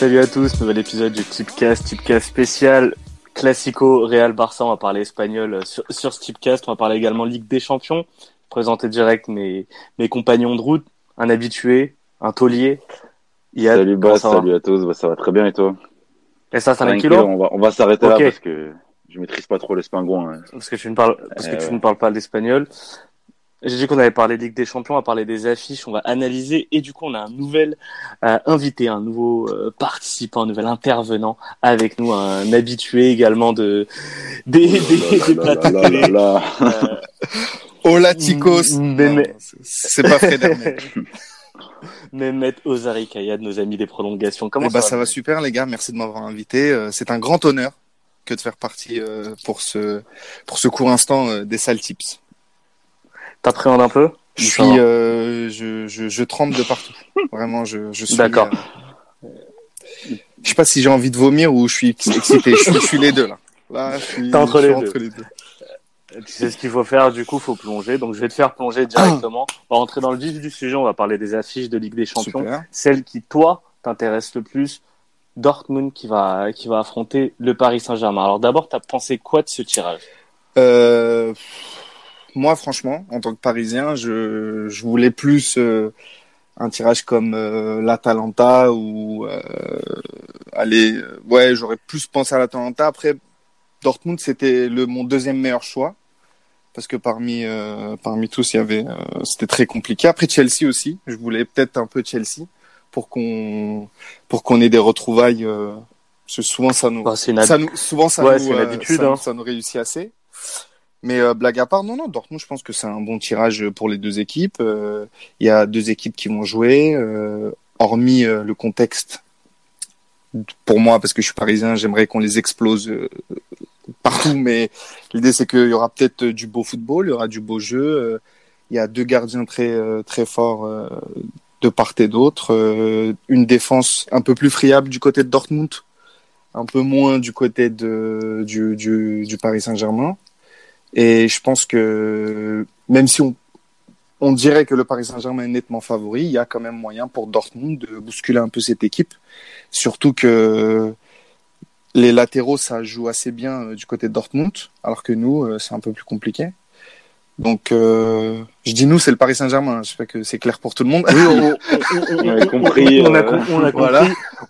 Salut à tous, nouvel épisode du Tipcast, Tipcast spécial Classico Real Barça. On va parler espagnol sur, sur ce Tipcast. On va parler également Ligue des Champions. Présenter direct mes, mes compagnons de route, un habitué, un taulier. Salut Bas, salut à tous. Bah, ça va très bien et toi? Et ça, c'est un kilo On va, on va s'arrêter là parce que je maîtrise pas trop l'espingouin. Hein. Parce que tu ne parles, parce que tu euh, ne parles pas l'espagnol. J'ai dit qu'on avait parlé Ligue des Champions, on va parler des affiches, on va analyser et du coup on a un nouvel euh, invité, un nouveau euh, participant, un nouvel intervenant avec nous, un habitué également de des des, des plateaux télé. Hola chicos, c'est pas Frédéric. Mehmet Ozari Kayad, nos amis des prolongations. Comment eh ça, bah, va ça va super les gars, merci de m'avoir invité. Euh, c'est un grand honneur que de faire partie pour ce pour ce court instant des salles tips. T'appréhendes un peu Je suis, euh, je, je, je, tremble de partout. Vraiment, je, je suis. D'accord. Euh, je sais pas si j'ai envie de vomir ou je suis excité. je, suis, les deux là. Là, je suis, entre, les, entre deux. les deux. Tu sais ce qu'il faut faire, du coup, faut plonger. Donc, je vais te faire plonger directement. On va rentrer dans le vif du sujet. On va parler des affiches de Ligue des Champions. Super. Celle qui, toi, t'intéresse le plus. Dortmund qui va, qui va affronter le Paris Saint-Germain. Alors, d'abord, t'as pensé quoi de ce tirage? Euh, moi, franchement, en tant que Parisien, je, je voulais plus euh, un tirage comme euh, l'Atalanta ou euh, aller. Euh, ouais, j'aurais plus pensé à l'Atalanta. Après, Dortmund, c'était le mon deuxième meilleur choix parce que parmi parmi tous, il y avait c'était très compliqué. Après Chelsea aussi, je voulais peut-être un peu Chelsea pour qu'on pour qu'on ait des retrouvailles. parce que souvent ça nous, bah, ça nous souvent ça nous, ça, hein. ça nous réussit assez. Mais euh, blague à part, non, non, Dortmund, je pense que c'est un bon tirage pour les deux équipes. Euh, il y a deux équipes qui vont jouer, euh, hormis le contexte. Pour moi, parce que je suis parisien, j'aimerais qu'on les explose partout, mais l'idée c'est qu'il y aura peut-être du beau football, il y aura du beau jeu. Il y a deux gardiens très très forts de part et d'autre, une défense un peu plus friable du côté de Dortmund, un peu moins du côté de du, du Paris Saint-Germain. Et je pense que même si on, on dirait que le Paris Saint-Germain est nettement favori, il y a quand même moyen pour Dortmund de bousculer un peu cette équipe. Surtout que les latéraux, ça joue assez bien euh, du côté de Dortmund, alors que nous, euh, c'est un peu plus compliqué. Donc, euh, je dis nous, c'est le Paris Saint-Germain. Je sais que c'est clair pour tout le monde. Oui, on, on, a compris. On a, compris.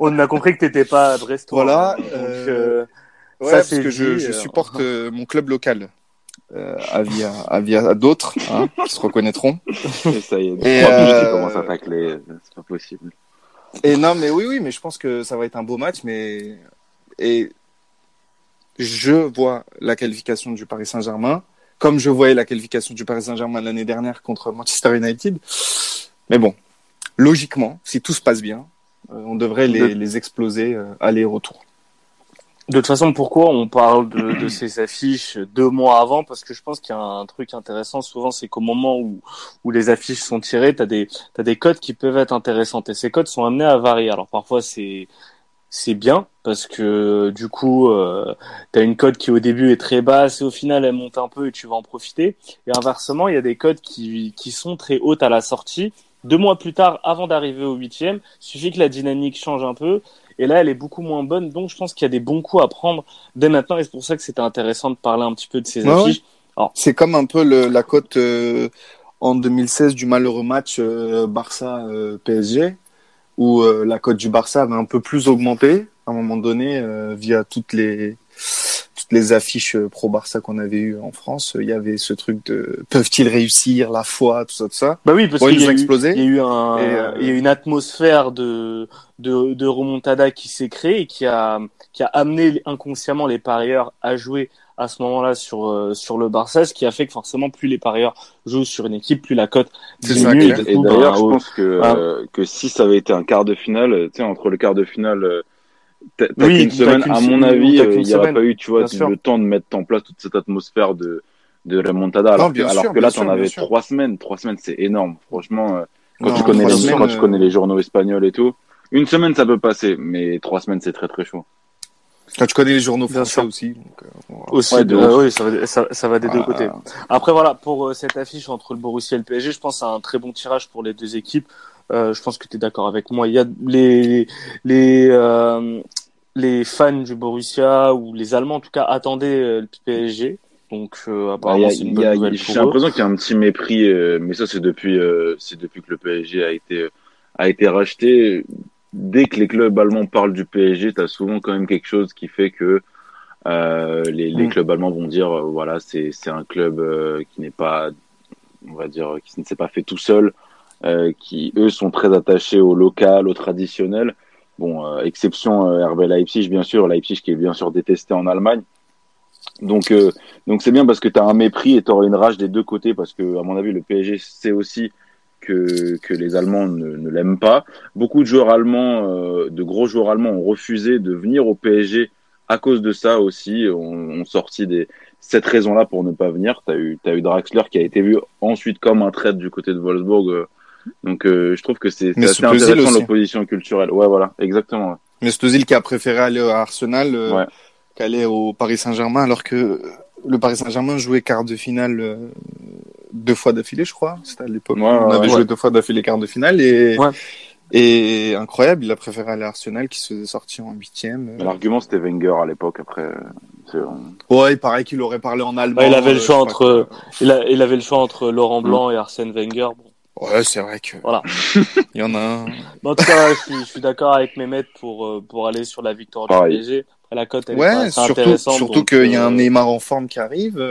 On a compris que t'étais pas à Brest. Voilà. Euh, ouais, parce que je, je supporte mon club local euh, avis à, avis à d'autres hein, qui se reconnaîtront. Et ça y est, et euh... commence à tacler, c'est pas possible. Et non, mais oui, oui, mais je pense que ça va être un beau match, mais et je vois la qualification du Paris Saint-Germain, comme je voyais la qualification du Paris Saint-Germain l'année dernière contre Manchester United. Mais bon, logiquement, si tout se passe bien, euh, on devrait les, les exploser euh, aller-retour. De toute façon, pourquoi on parle de, de, ces affiches deux mois avant? Parce que je pense qu'il y a un truc intéressant souvent, c'est qu'au moment où, où les affiches sont tirées, tu as des, as des codes qui peuvent être intéressantes. Et ces codes sont amenés à varier. Alors parfois, c'est c'est bien parce que du coup, euh, tu as une cote qui au début est très basse et au final, elle monte un peu et tu vas en profiter. Et inversement, il y a des codes qui, qui sont très hautes à la sortie. Deux mois plus tard, avant d'arriver au huitième, suffit que la dynamique change un peu et là, elle est beaucoup moins bonne. Donc, je pense qu'il y a des bons coups à prendre dès maintenant. Et c'est pour ça que c'était intéressant de parler un petit peu de ces affiches. C'est comme un peu le, la cote euh, en 2016 du malheureux match euh, Barça-PSG, euh, où la cote du Barça avait un peu plus augmenté à un moment donné via toutes les les affiches euh, pro Barça qu'on avait eues en France, il y avait ce truc de peuvent-ils réussir, la foi, tout ça, tout ça. Bah oui, parce qu'il y, a explosé. il y a eu un, euh, il y a une atmosphère de, de, de remontada qui s'est créée et qui a, qui a amené inconsciemment les parieurs à jouer à ce moment-là sur euh, sur le Barça, ce qui a fait que forcément plus les parieurs jouent sur une équipe, plus la cote diminue. et, d'ailleurs, je pense que que si ça avait été un quart de finale, tu sais entre le quart de finale T'as oui, qu'une semaine, à mon avis, euh, il n'y aurait pas eu, tu vois, le temps de mettre en place toute cette atmosphère de, de remontada. Alors, que, alors que là, tu en avais trois semaines. Trois semaines, c'est énorme. Franchement, euh, quand, tu connais les, quand tu connais les journaux espagnols et tout, une semaine, ça peut passer, mais trois semaines, c'est très très chaud. Quand tu connais les journaux français aussi. Donc, euh, aussi, oui, ça va, ça, ça va des deux côtés. Après, voilà, pour cette affiche entre le Borussia et le PSG, je pense à un très bon tirage pour les deux équipes. Je pense que tu es d'accord avec moi. Il y a les les les fans du Borussia ou les Allemands en tout cas attendaient le PSG. Donc apparemment c'est une bonne nouvelle J'ai l'impression qu'il y a un petit mépris, mais ça c'est depuis c'est depuis que le PSG a été a été racheté. Dès que les clubs allemands parlent du PSG, tu as souvent quand même quelque chose qui fait que euh, les, les mm. clubs allemands vont dire euh, voilà c'est c'est un club euh, qui n'est pas on va dire qui ne s'est pas fait tout seul euh, qui eux sont très attachés au local au traditionnel bon exception RB Leipzig bien sûr Leipzig qui est bien sûr détesté en Allemagne donc donc c'est bien parce que tu as un mépris et tu une rage des deux côtés parce que à mon avis le PSG sait aussi que, que les Allemands ne, l'aiment pas. Beaucoup de joueurs allemands, de gros joueurs allemands ont refusé de venir au PSG à cause de ça aussi, on, on sorti des cette raison-là pour ne pas venir. Eu as eu Draxler qui a été vu ensuite comme un trait du côté de Wolfsburg. Euh. Donc euh, je trouve que c'est assez intéressant l'opposition culturelle. Ouais voilà, exactement. Mais Stozil qui a préféré aller à Arsenal euh, qu'aller au Paris Saint-Germain alors que le Paris Saint-Germain jouait quart de finale deux fois d'affilée, je crois. C'était à l'époque. on avait joué deux fois d'affilée quart de finale et et incroyable, il a préféré aller à Arsenal qui se faisait sortir en huitième. L'argument c'était Wenger à l'époque. Après, ouais, il paraît qu'il aurait parlé en allemand. il avait le euh, choix entre, il, il, avait le choix entre Laurent Blanc et Arsène Wenger. Bon. Ouais, c'est vrai que. Voilà. il y en a un. en tout cas, je, suis, d'accord avec Mehmet pour euh, pour aller sur la victoire du PSG. La cote, elle ouais, est surtout, intéressante. Surtout qu'il y a un euh, Neymar en forme qui arrive.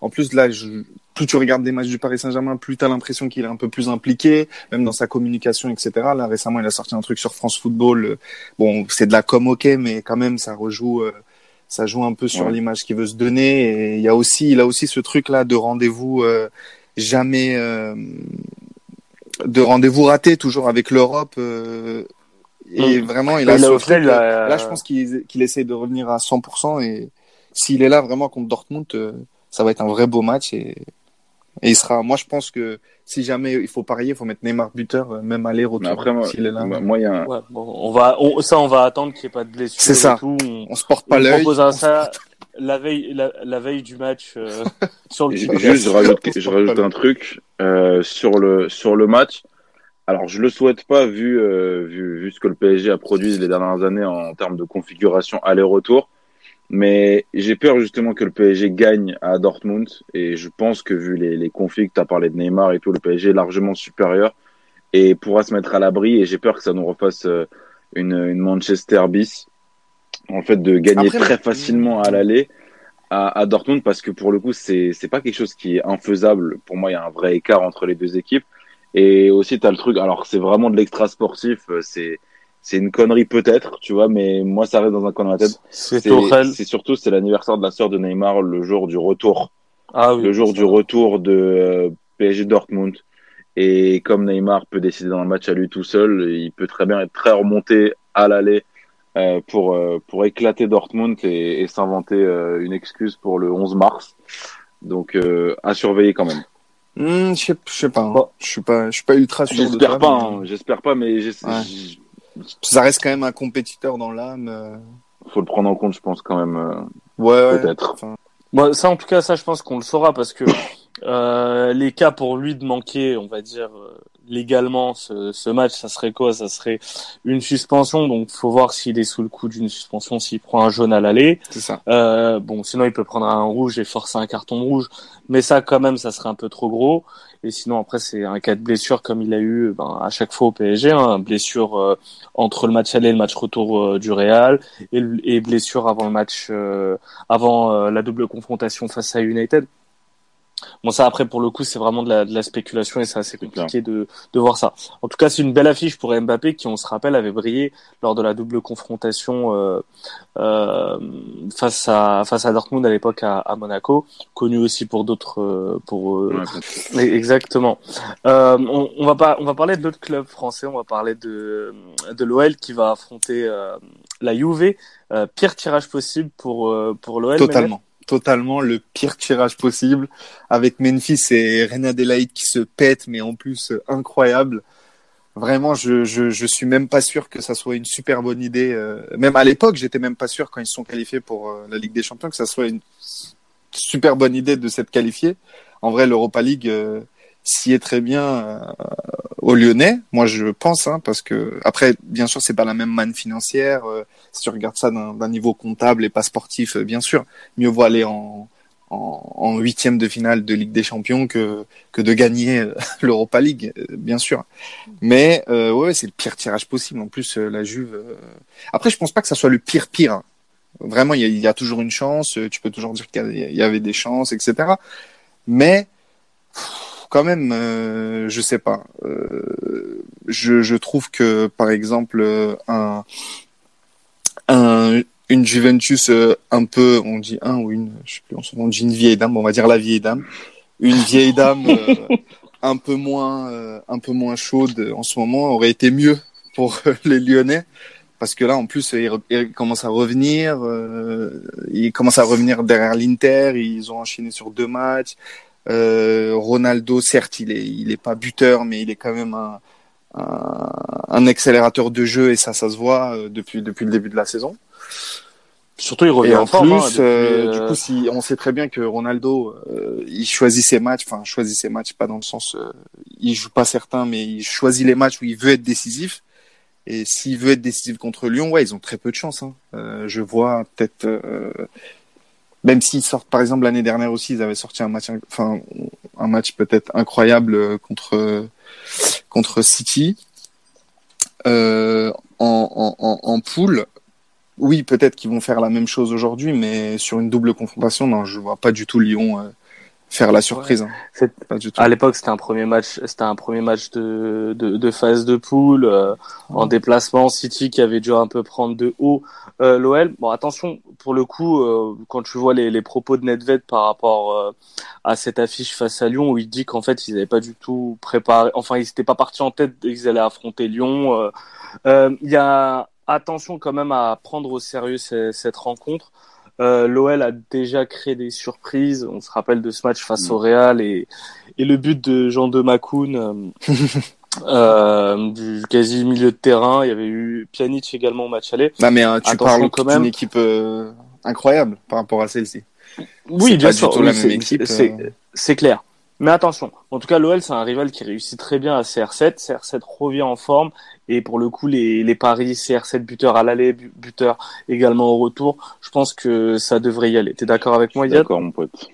en plus, là, je, plus tu regardes des matchs du Paris Saint-Germain, plus tu as l'impression qu'il est un peu plus impliqué, même dans sa communication, etc. Là, récemment, il a sorti un truc sur France Football. Euh, bon, c'est de la com, ok, mais quand même, ça rejoue, euh, ça joue un peu sur l'image qu'il veut se donner. Et il y a aussi, il a aussi ce truc-là de rendez-vous euh, jamais, de rendez-vous raté, toujours avec l'Europe. et mm. vraiment, il a ce truc. Là, je pense qu'il qu'il essaie de revenir à 100%. Et s'il est là vraiment contre Dortmund, ça va être un vrai beau match. Et et il sera, moi, je pense que si jamais il faut parier, il faut mettre Neymar buteur, euh, même aller-retour. Après, moi, il est là. Moi, il y a un... ouais, bon, on va, ça, on va attendre qu'il n'y ait pas de blessure. C'est ça. On, on, se porte pas l'œil. On ça la veille, la, veille du match euh, sur le. Juste, je rajoute, je rajoute un truc euh, sur le sur le match. Alors, je le souhaite pas vu euh, vu vu ce que le PSG a produit les dernières années en termes de configuration aller-retour. Mais j'ai peur justement que le PSG gagne à Dortmund. Et je pense que vu les, les conflits que tu as parlé de Neymar et tout, le PSG est largement supérieur et pourra se mettre à l'abri. Et j'ai peur que ça nous refasse euh, une, une Manchester bis en fait de gagner très facilement à l'aller à, à, Dortmund. Parce que pour le coup c'est c'est pas quelque chose qui est infaisable. Pour moi il y a un vrai écart entre les deux équipes. Et aussi tu as le truc alors c'est vraiment de l'extra sportif euh, c'est c'est une connerie peut-être, tu vois, mais moi ça reste dans un coin de ma tête. C'est surtout c'est l'anniversaire de la sœur de Neymar le jour du retour. Ah oui, le jour du retour de euh, PSG Dortmund. Et comme Neymar peut décider dans le match à lui tout seul, il peut très bien être très remonté à l'aller euh, pour euh, pour éclater Dortmund et, et s'inventer une excuse pour le 11 mars. Donc à surveiller quand même. Hmm, je sais, sais pas. Hein. Je suis pas je suis pas ultra sûr. J'espère pas. Hein. J'espère pas, mais ça reste quand même un compétiteur dans l'âme. Euh. Faut le prendre en compte, je pense quand même. Euh, ouais, peut-être. Bon, ça, en tout cas, ça, je pense qu'on le saura parce que euh, les cas pour lui de manquer, on va dire légalement ce, ce, match, ça serait quoi? Ça serait une suspension. Donc, faut voir s'il est sous le coup d'une suspension, s'il prend un jaune à l'aller. C'est ça. Euh, bon, sinon il peut prendre un rouge et forcer un carton rouge. Mais ça, quand même, ça serait un peu trop gros. Et sinon, après, c'est un cas de blessure comme il a eu ben, à chaque fois au PSG, hein, blessure euh, entre le match aller et le match retour euh, du Real, et, et, blessure avant le match, euh, avant la double confrontation face à United. Bon, ça après pour le coup c'est vraiment de la, de la, spéculation et c'est assez compliqué de, de voir ça. En tout cas, c'est une belle affiche pour Mbappé qui, on se rappelle, avait brillé lors de la double confrontation euh, euh, face à face à Dortmund à l'époque à, à, Monaco, connu aussi pour d'autres euh, pour euh, exactement. Euh, on, on, va pas on va parler de d'autres clubs français. On va parler de de l'OL qui va affronter la Juve. pire tirage possible pour pour l'OL. Totalement totalement le pire tirage possible avec Memphis et René Adelaide qui se pètent, mais en plus euh, incroyable. Vraiment, je suis même pas sûr que ça soit une super bonne idée. Euh, même à l'époque, j'étais même pas sûr quand ils sont qualifiés pour euh, la Ligue des Champions que ça soit une super bonne idée de s'être qualifié. En vrai, l'Europa League, est très bien euh, au Lyonnais. Moi, je pense, hein, parce que après, bien sûr, c'est pas la même manne financière. Euh, si tu regardes ça d'un niveau comptable et pas sportif, euh, bien sûr, mieux vaut aller en en huitième de finale de Ligue des Champions que que de gagner l'Europa League, bien sûr. Mais ouais, c'est le pire tirage possible. En plus, la Juve. Après, je pense pas que ça soit le pire pire. Hein. Vraiment, il y, y a, toujours une chance. Tu peux toujours dire qu'il y avait des chances, etc. Mais quand même, euh, je sais pas. Euh, je, je, trouve que, par exemple, un, un une Juventus euh, un peu, on dit un ou une, je sais plus, on dit une vieille dame, on va dire la vieille dame, une vieille dame euh, un peu moins, un peu moins chaude en ce moment aurait été mieux pour les Lyonnais parce que là en plus ils, commencent à revenir, euh, ils commencent à revenir derrière l'Inter, ils ont enchaîné sur deux matchs. Euh, Ronaldo, certes, il est, il est pas buteur, mais il est quand même un, un, accélérateur de jeu et ça, ça se voit euh, depuis depuis le début de la saison. Surtout, il revient en, forme, hein, plus. Euh, du coup, si on sait très bien que Ronaldo, il choisit ses matchs, enfin choisit ses matchs, pas dans le sens, il joue pas certains, mais il choisit les matchs où il veut être décisif. Et s'il veut être décisif contre Lyon, ouais, ils ont très peu de chance. Hein. je vois peut-être même s'ils sortent, par exemple, l'année dernière aussi, ils avaient sorti un match, enfin, un match peut-être incroyable euh, contre contre City euh, en, en, en poule. Oui, peut-être qu'ils vont faire la même chose aujourd'hui, mais sur une double confrontation, non, je vois pas du tout Lyon euh, faire la surprise. Hein. À l'époque, c'était un premier match, c'était un premier match de, de, de phase de poule euh, en déplacement. City qui avait dû un peu prendre de haut euh, l'OL. Bon, attention, pour le coup, euh, quand tu vois les, les propos de Nedved par rapport à cette affiche face à Lyon, où il dit qu'en fait ils n'avaient pas du tout préparé, enfin ils n'étaient pas partis en tête qu'ils allaient affronter Lyon. Il y a attention quand même à prendre au sérieux cette rencontre. Euh, L'OL a déjà créé des surprises. On se rappelle de ce match face au Real et, et le but de Jean de Macoun euh, euh, du quasi milieu de terrain. Il y avait eu Pjanic également au match aller. Non mais hein, tu parles quand même d'une équipe euh, incroyable par rapport à celle-ci. Oui, bien sûr. C'est clair. Mais attention, en tout cas, l'OL, c'est un rival qui réussit très bien à CR7. CR7 revient en forme. Et pour le coup, les, les paris CR7 buteur à l'aller, buteur également au retour, je pense que ça devrait y aller. T'es d'accord avec moi, Yann? D'accord, mon pote.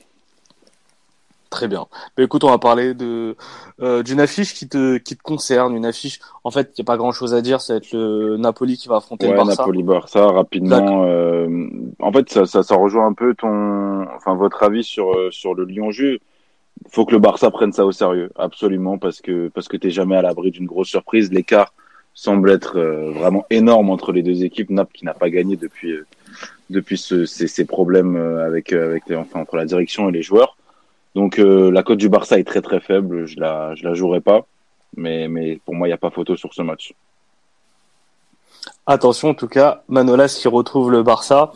Très bien. Mais écoute, on va parler de euh, d'une affiche qui te qui te concerne, une affiche. En fait, il n'y a pas grand chose à dire. Ça va être le Napoli qui va affronter le Barça. Napoli Barça rapidement. Euh, en fait, ça, ça, ça rejoint un peu ton, enfin votre avis sur euh, sur le Lyon-Jeu faut que le Barça prenne ça au sérieux, absolument, parce que parce que t'es jamais à l'abri d'une grosse surprise. L'écart semble être euh, vraiment énorme entre les deux équipes. Naples qui n'a pas gagné depuis euh, depuis ce, ces, problèmes euh, avec avec les, enfin entre la direction et les joueurs. Donc la cote du Barça est très très faible. Je la je la jouerai pas, mais mais pour moi il n'y a pas photo sur ce match. Attention en tout cas, Manolas qui retrouve le Barça.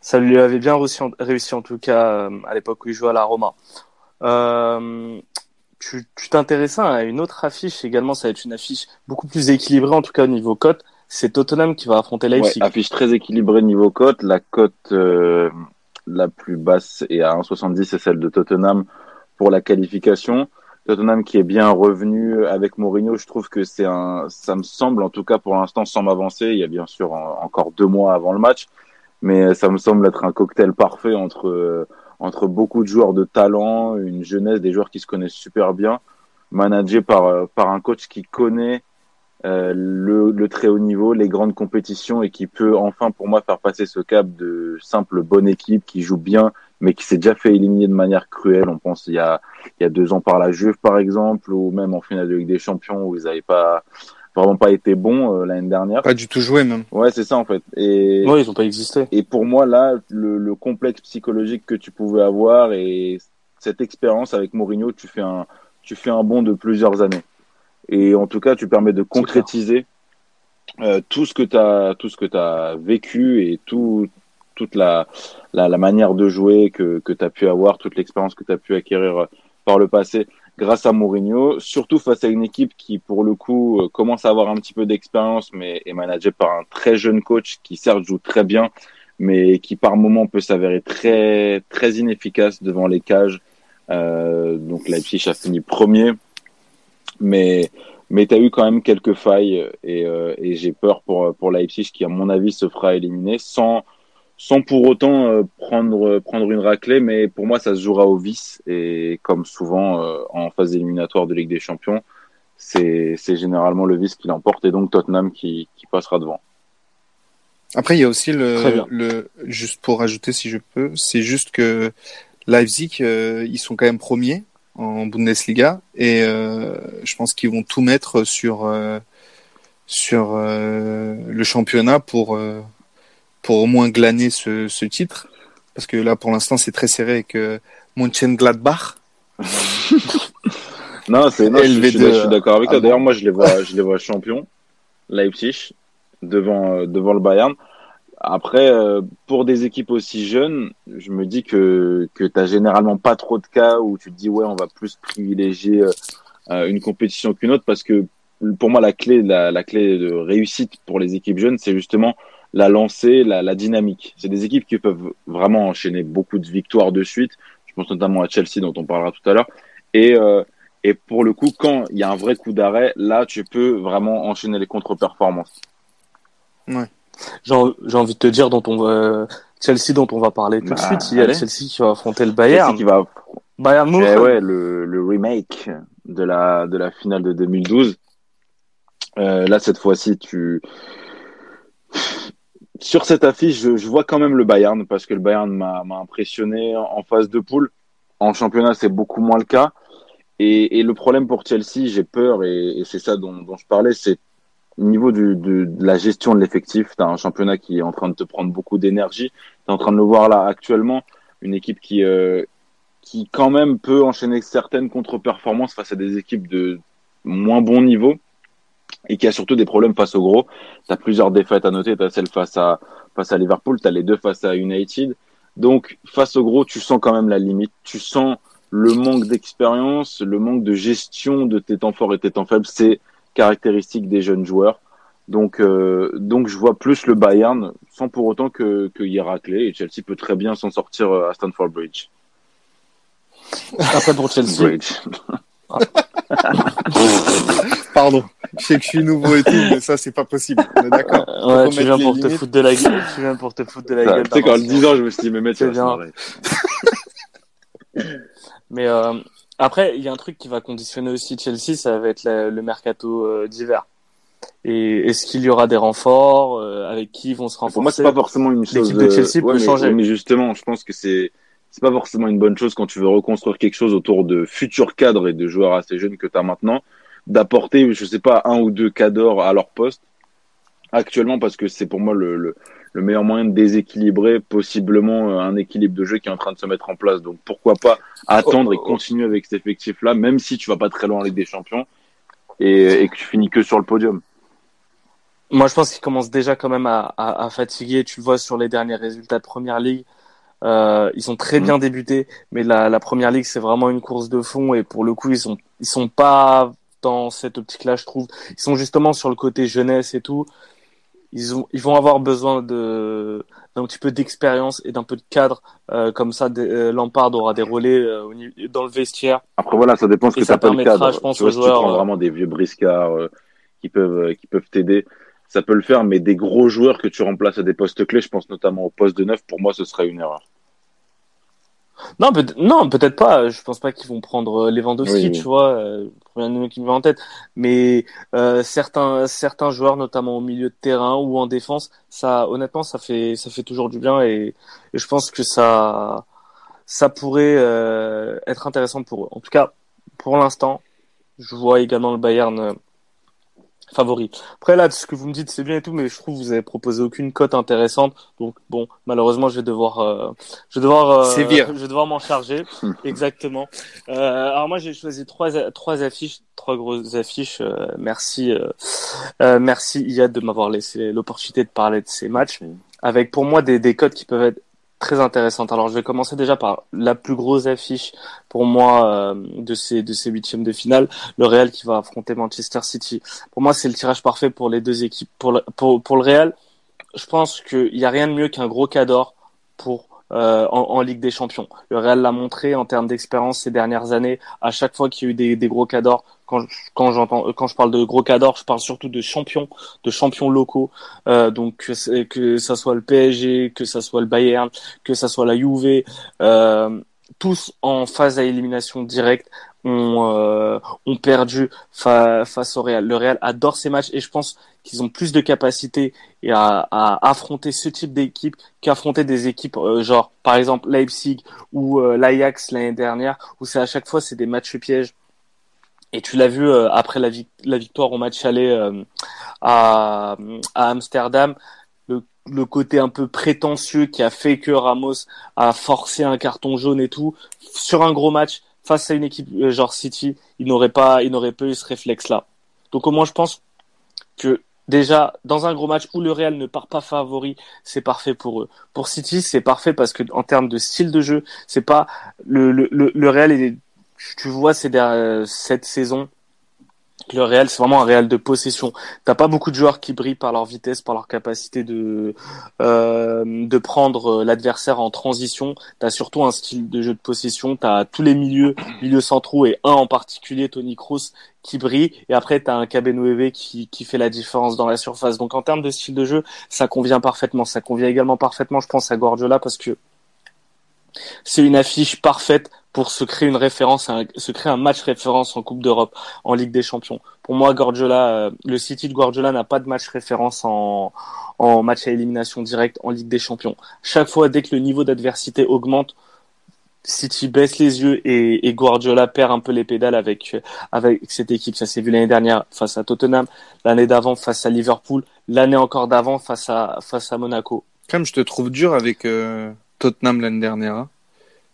Ça lui avait bien réussi réussi en tout cas à l'époque où il jouait à la Roma. Euh, tu t'intéressais à une autre affiche également, ça va être une affiche beaucoup plus équilibrée en tout cas au niveau cote. C'est Tottenham qui va affronter Leipzig. Ouais, affiche très équilibrée niveau cote. La cote euh, la plus basse est à 1,70, c'est celle de Tottenham pour la qualification. Tottenham qui est bien revenu avec Mourinho, je trouve que c'est un, ça me semble en tout cas pour l'instant sans m'avancer. Il y a bien sûr encore deux mois avant le match, mais ça me semble être un cocktail parfait entre entre beaucoup de joueurs de talent, une jeunesse, des joueurs qui se connaissent super bien, managé par, euh, par un coach qui connaît euh, le, le, très haut niveau, les grandes compétitions et qui peut enfin pour moi faire passer ce cap de simple bonne équipe qui joue bien mais qui s'est déjà fait éliminer de manière cruelle. On pense il y a, il y a deux ans par la Juve par exemple ou même en finale de Ligue des Champions où ils n'avaient pas vraiment pas été bons euh, l'année dernière. Pas du tout joué même. Ouais, c'est ça en fait. Et ouais, ils ont pas existé. Et pour moi là, le, le, complexe psychologique que tu pouvais avoir et cette expérience avec Mourinho, tu fais un tu fais un bond de plusieurs années. Et en tout cas, tu permets de concrétiser euh, tout ce que tu as tout ce que tu as vécu et tout toute la, la, la manière de jouer que, que tu as pu avoir, toute l'expérience que tu as pu acquérir par le passé grâce à Mourinho, surtout face à une équipe qui, pour le coup, euh, commence à avoir un petit peu d'expérience, mais est managée par un très jeune coach qui, certes, joue très bien, mais qui, par moment, peut s'avérer très, très inefficace devant les cages. donc Leipzig a fini premier, mais mais tu as eu quand même quelques failles et, et j'ai peur pour pour Leipzig qui à mon avis se fera éliminer sans sans pour autant prendre prendre une raclée, mais pour moi ça se jouera au vice et comme souvent en phase éliminatoire de Ligue des Champions, c'est généralement le vice qui l'emporte et donc Tottenham qui, qui passera devant. Après, il y a aussi le, le juste pour rajouter si je peux, c'est juste que Leipzig, euh, ils sont quand même premiers en Bundesliga et euh, je pense qu'ils vont tout mettre sur euh, sur euh, le championnat pour euh, pour au moins glaner ce, ce titre parce que là pour l'instant c'est très serré avec Mönchengladbach. Non, c'est non, je, je, suis d'accord avec toi. D'ailleurs, moi, je les vois, je les vois champions, Leipzig, devant euh, devant le Bayern. Après, euh, pour des équipes aussi jeunes, je me dis que que t'as généralement pas trop de cas où tu te dis ouais, on va plus privilégier euh, une compétition qu'une autre parce que pour moi la clé la, la clé de réussite pour les équipes jeunes, c'est justement la lancée, la, la dynamique. C'est des équipes qui peuvent vraiment enchaîner beaucoup de victoires de suite. Je pense notamment à Chelsea dont on parlera tout à l'heure et euh, et pour le coup, quand il y a un vrai coup d'arrêt, là, tu peux vraiment enchaîner les contre-performances. Ouais. J'ai envie de te dire, dont on va, Chelsea dont on va parler tout de bah, suite, il y a Chelsea qui va affronter le Bayern. Chelsea qui va. Bayern eh ouais, le, le remake de la de la finale de 2012. Euh, là, cette fois-ci, tu sur cette affiche, je, vois quand même le Bayern parce que le Bayern m'a impressionné en phase de poule. En championnat, c'est beaucoup moins le cas. Et, le problème pour Chelsea, j'ai peur, et, c'est ça dont, je parlais, c'est au niveau du, de, de, la gestion de l'effectif. Tu as un championnat qui est en train de te prendre beaucoup d'énergie. Tu es en train de le voir là actuellement, une équipe qui, euh, qui quand même peut enchaîner certaines contre-performances face à des équipes de moins bon niveau et qui a surtout des problèmes face au gros. Tu as plusieurs défaites à noter. Tu as celle face à, face à Liverpool, tu as les deux face à United. Donc face au gros, tu sens quand même la limite. Tu sens le manque d'expérience, le manque de gestion de tes temps forts et tes temps faibles, c'est caractéristique des jeunes joueurs. Donc, euh, donc je vois plus le Bayern, sans pour autant que qu'il y ait raclé, et Chelsea peut très bien s'en sortir euh, à Stanford Bridge. Après pour Chelsea. Pardon, je sais que je suis nouveau et tout, mais ça c'est pas possible. d'accord. Ouais, tu viens pour te foutre de la gueule. Tu viens pour te foutre de la gueule. Tu sais, quand le 10 ans, je me suis dit, mais mec, c'est bien. Mais euh, après, il y a un truc qui va conditionner aussi Chelsea, ça va être le mercato euh, d'hiver. Et est-ce qu'il y aura des renforts euh, avec qui ils vont se renforcer Pour moi, c'est pas forcément une chose. L'équipe de Chelsea peut mais, changer. Mais justement, je pense que c'est c'est pas forcément une bonne chose quand tu veux reconstruire quelque chose autour de futurs cadres et de joueurs assez jeunes que tu as maintenant, d'apporter, je sais pas, un ou deux cadors à leur poste actuellement parce que c'est pour moi le, le, le meilleur moyen de déséquilibrer possiblement euh, un équilibre de jeu qui est en train de se mettre en place. Donc pourquoi pas attendre et oh, oh, oh. continuer avec cet effectif-là, même si tu vas pas très loin en Ligue des Champions et, et que tu finis que sur le podium. Moi, je pense qu'il commence déjà quand même à, à, à, fatiguer. Tu le vois sur les derniers résultats de Première Ligue. Euh, ils ont très mmh. bien débuté, mais la, la Première Ligue, c'est vraiment une course de fond et pour le coup, ils sont ils sont pas dans cette optique-là, je trouve. Ils sont justement sur le côté jeunesse et tout ils, ont, ils vont avoir besoin de d'un petit peu d'expérience et d'un peu de cadre euh, comme ça euh, Lampard aura des relais euh, dans le vestiaire après voilà ça dépend ce que ça pas le cadre je pense tu vois, si tu prends vraiment des vieux briscards qui peuvent qui peuvent t'aider ça peut le faire mais des gros joueurs que tu remplaces à des postes clés je pense notamment au poste de neuf pour moi ce serait une erreur non, peut non, peut-être pas. Je pense pas qu'ils vont prendre euh, Lewandowski, tu vois, euh, premier nom qui me vient en tête. Mais euh, certains certains joueurs, notamment au milieu de terrain ou en défense, ça, honnêtement, ça fait ça fait toujours du bien et, et je pense que ça ça pourrait euh, être intéressant pour eux. En tout cas, pour l'instant, je vois également le Bayern euh, favori. Après là, ce que vous me dites, c'est bien et tout, mais je trouve que vous avez proposé aucune cote intéressante. Donc bon, malheureusement, je vais devoir, euh, je vais devoir, euh, je vais devoir m'en charger. Exactement. Euh, alors moi, j'ai choisi trois trois affiches, trois grosses affiches. Euh, merci, euh, merci Iyad de m'avoir laissé l'opportunité de parler de ces matchs. Avec pour moi des des cotes qui peuvent être très intéressante. Alors je vais commencer déjà par la plus grosse affiche pour moi euh, de ces de ces huitièmes de finale, le Real qui va affronter Manchester City. Pour moi, c'est le tirage parfait pour les deux équipes. Pour le, pour, pour le Real, je pense qu'il n'y a rien de mieux qu'un gros cador pour en, Ligue des Champions. Le Real l'a montré en termes d'expérience ces dernières années. À chaque fois qu'il y a eu des, des gros cadors, quand, quand j'entends, quand je parle de gros cadors, je parle surtout de champions, de champions locaux. donc que, que ça soit le PSG, que ça soit le Bayern, que ça soit la Juve, tous en phase à élimination directe ont, euh, ont perdu face au Real. Le Real adore ces matchs et je pense qu'ils ont plus de capacité à, à affronter ce type d'équipe qu'affronter des équipes euh, genre par exemple Leipzig ou euh, l'Ajax l'année dernière où c'est à chaque fois c'est des matchs pièges. Et tu l'as vu euh, après la, victoire au match aller à, à Amsterdam, le, le côté un peu prétentieux qui a fait que Ramos a forcé un carton jaune et tout sur un gros match face à une équipe euh, genre City, il n'aurait pas, il n'aurait pas eu ce réflexe-là. Donc au moins, je pense que déjà dans un gros match où le Real ne part pas favori, c'est parfait pour eux. Pour City, c'est parfait parce que en termes de style de jeu, c'est pas le le le, Real est, tu vois, c'est cette saison le Real, c'est vraiment un Real de possession. T'as pas beaucoup de joueurs qui brillent par leur vitesse, par leur capacité de euh, de prendre euh, l'adversaire en transition. T'as surtout un style de jeu de possession. T'as tous les milieux, milieux centraux et un en particulier, Tony Kroos, qui brille. Et après, t'as un Cabenueve qui qui fait la différence dans la surface. Donc en termes de style de jeu, ça convient parfaitement. Ça convient également parfaitement, je pense, à Guardiola parce que c'est une affiche parfaite pour se créer une référence, se créer un match référence en Coupe d'Europe, en Ligue des Champions. Pour moi, Guardiola, euh, le City de Guardiola n'a pas de match référence en, match à élimination directe en Ligue des Champions. Chaque fois, dès que le niveau d'adversité augmente, City baisse les yeux et, et, Guardiola perd un peu les pédales avec avec cette équipe. Ça s'est vu l'année dernière face à Tottenham, l'année d'avant face à Liverpool, l'année encore d'avant face à face à Monaco. Comme je te trouve dur avec euh, Tottenham l'année dernière. Hein.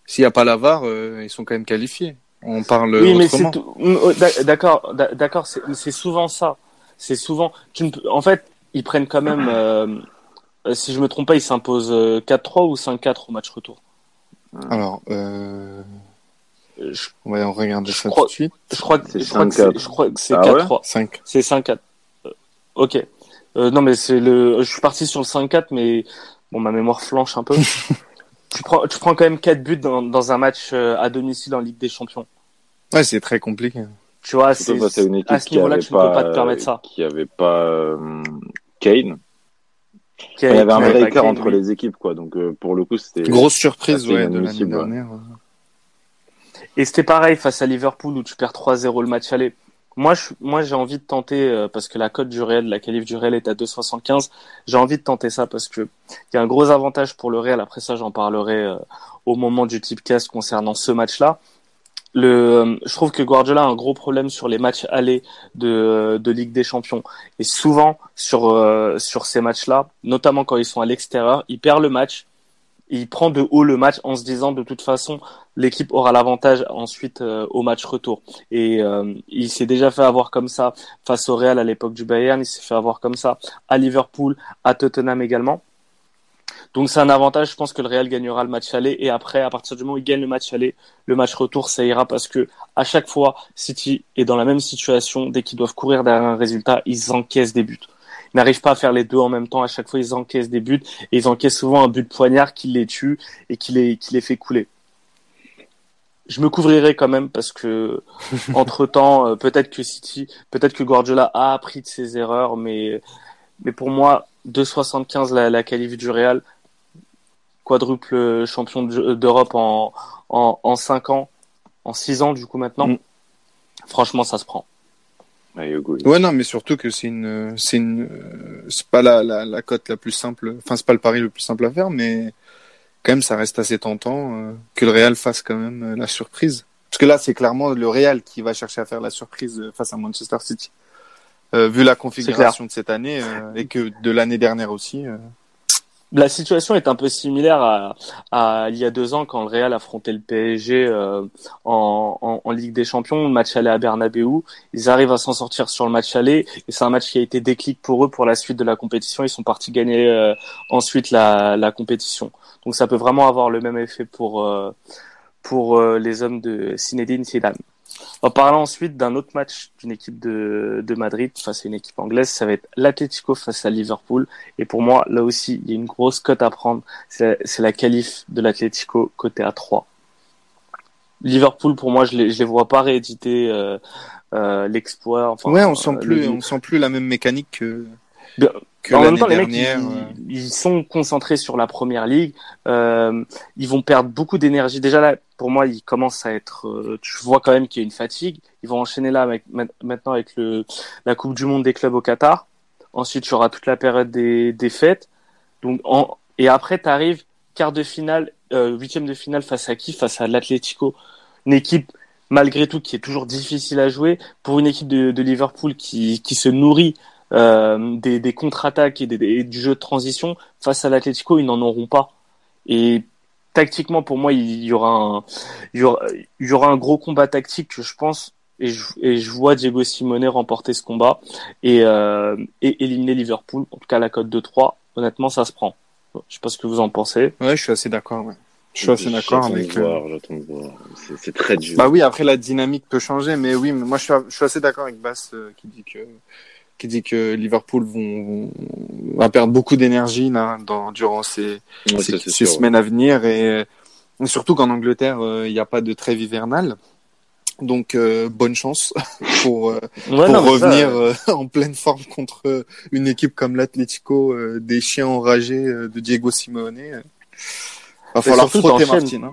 S'il n'y a pas la VAR, euh, ils sont quand même qualifiés. On parle oui, mais c'est oh, d'accord, d'accord, c'est souvent ça. C'est souvent. Tu En fait, ils prennent quand même. Euh, si je me trompe pas, ils s'imposent 4-3 ou 5-4 au match retour. Alors, euh... je... on va regarder ça tout de suite. Je crois que c'est 4-3. 5. C'est 5-4. ok. non, mais c'est le. Je suis parti sur le 5-4, mais bon, ma mémoire flanche un peu. tu prends, tu prends quand même 4 buts dans, dans un match euh, à domicile en Ligue des Champions. Ouais, c'est très compliqué. Tu vois, c'est à ce niveau-là, tu ne peux pas te permettre ça. Qui avait pas euh, Kane. il y avait un vrai écart entre les équipes, quoi. Donc euh, pour le coup, c'était grosse surprise, ouais, de l'année dernière. Et c'était pareil face à Liverpool où tu perds 3-0 le match aller. Moi, je, moi, j'ai envie de tenter euh, parce que la cote du Real, la qualif du Real est à 2,75. J'ai envie de tenter ça parce que il y a un gros avantage pour le Real. Après ça, j'en parlerai euh, au moment du type cast concernant ce match-là. Le, euh, je trouve que Guardiola a un gros problème sur les matchs allés de, de Ligue des Champions et souvent sur sur ces matchs-là, notamment quand ils sont à l'extérieur, il perd le match il prend de haut le match en se disant de toute façon l'équipe aura l'avantage ensuite euh, au match retour. Et euh, il s'est déjà fait avoir comme ça face au Real à l'époque du Bayern, il s'est fait avoir comme ça à Liverpool, à Tottenham également. Donc c'est un avantage, je pense que le Real gagnera le match aller et après à partir du moment où il gagne le match aller, le match retour ça ira parce que à chaque fois City est dans la même situation dès qu'ils doivent courir derrière un résultat, ils encaissent des buts n'arrivent pas à faire les deux en même temps. À chaque fois, ils encaissent des buts et ils encaissent souvent un but de poignard qui les tue et qui les, qui les fait couler. Je me couvrirai quand même parce que entre temps, euh, peut-être que City, peut-être que Guardiola a appris de ses erreurs, mais mais pour moi, 2,75 la, la qualif du Real, quadruple champion d'Europe en, en, en 5 ans, en 6 ans du coup maintenant. Mm. Franchement, ça se prend. Ouais, non, mais surtout que c'est une, c'est une, c'est pas la, la, la cote la plus simple, enfin, c'est pas le pari le plus simple à faire, mais quand même, ça reste assez tentant euh, que le Real fasse quand même euh, la surprise. Parce que là, c'est clairement le Real qui va chercher à faire la surprise euh, face à Manchester City. vu la configuration de cette année et que de l'année dernière aussi la situation est un peu similaire à, à, il y a deux ans quand le Real affrontait le PSG euh, en, en, en, Ligue des Champions, match aller à Bernabeu. Ils arrivent à s'en sortir sur le match aller et c'est un match qui a été déclic pour eux pour la suite de la compétition. Ils sont partis gagner euh, ensuite la, la, compétition. Donc ça peut vraiment avoir le même effet pour euh, pour les hommes de Zinedine Zidane. En parlant ensuite d'un autre match d'une équipe de, de Madrid face à une équipe anglaise, ça va être l'Atlético face à Liverpool. Et pour moi, là aussi, il y a une grosse cote à prendre. C'est la, qualif de l'Atlético côté à 3. Liverpool, pour moi, je les, je les vois pas rééditer euh, euh, l'exploit. Enfin, ouais, on sent plus, on sent plus la même mécanique que en même temps, les mecs, ils, sont concentrés sur la première ligue. Euh, ils vont perdre beaucoup d'énergie. Déjà là, pour moi, ils commencent à être. Euh, tu vois quand même qu'il y a une fatigue. Ils vont enchaîner là avec, maintenant avec le la Coupe du Monde des clubs au Qatar. Ensuite, tu auras toute la période des, des fêtes. Donc, en, et après, tu arrives quart de finale, euh, huitième de finale face à qui? Face à l'Atlético, une équipe malgré tout qui est toujours difficile à jouer pour une équipe de, de Liverpool qui, qui se nourrit euh, des, des contre-attaques et, du jeu de transition face à l'Atlético, ils n'en auront pas. Et tactiquement, pour moi, il y aura un, il y aura, un gros combat tactique que je pense et je, et je vois Diego Simone remporter ce combat et, euh, et éliminer Liverpool. En tout cas, la cote de 3, honnêtement, ça se prend. Je sais pas ce que vous en pensez. Ouais, je suis assez d'accord. Ouais. Je suis assez d'accord avec. Euh, c'est très dur. Bah oui, après la dynamique peut changer, mais oui, moi je suis, je suis assez d'accord avec Bass qui dit que qui dit que Liverpool vont, va perdre beaucoup d'énergie là dans, durant ces, ces, semaines à venir et, surtout qu'en Angleterre euh, il n'y a pas de trêve hivernale. Donc euh, bonne chance pour, euh, pour revenir en pleine forme contre une équipe comme l'Atlético des chiens enragés de Diego Simeone. Va falloir frotter Martin. Hein.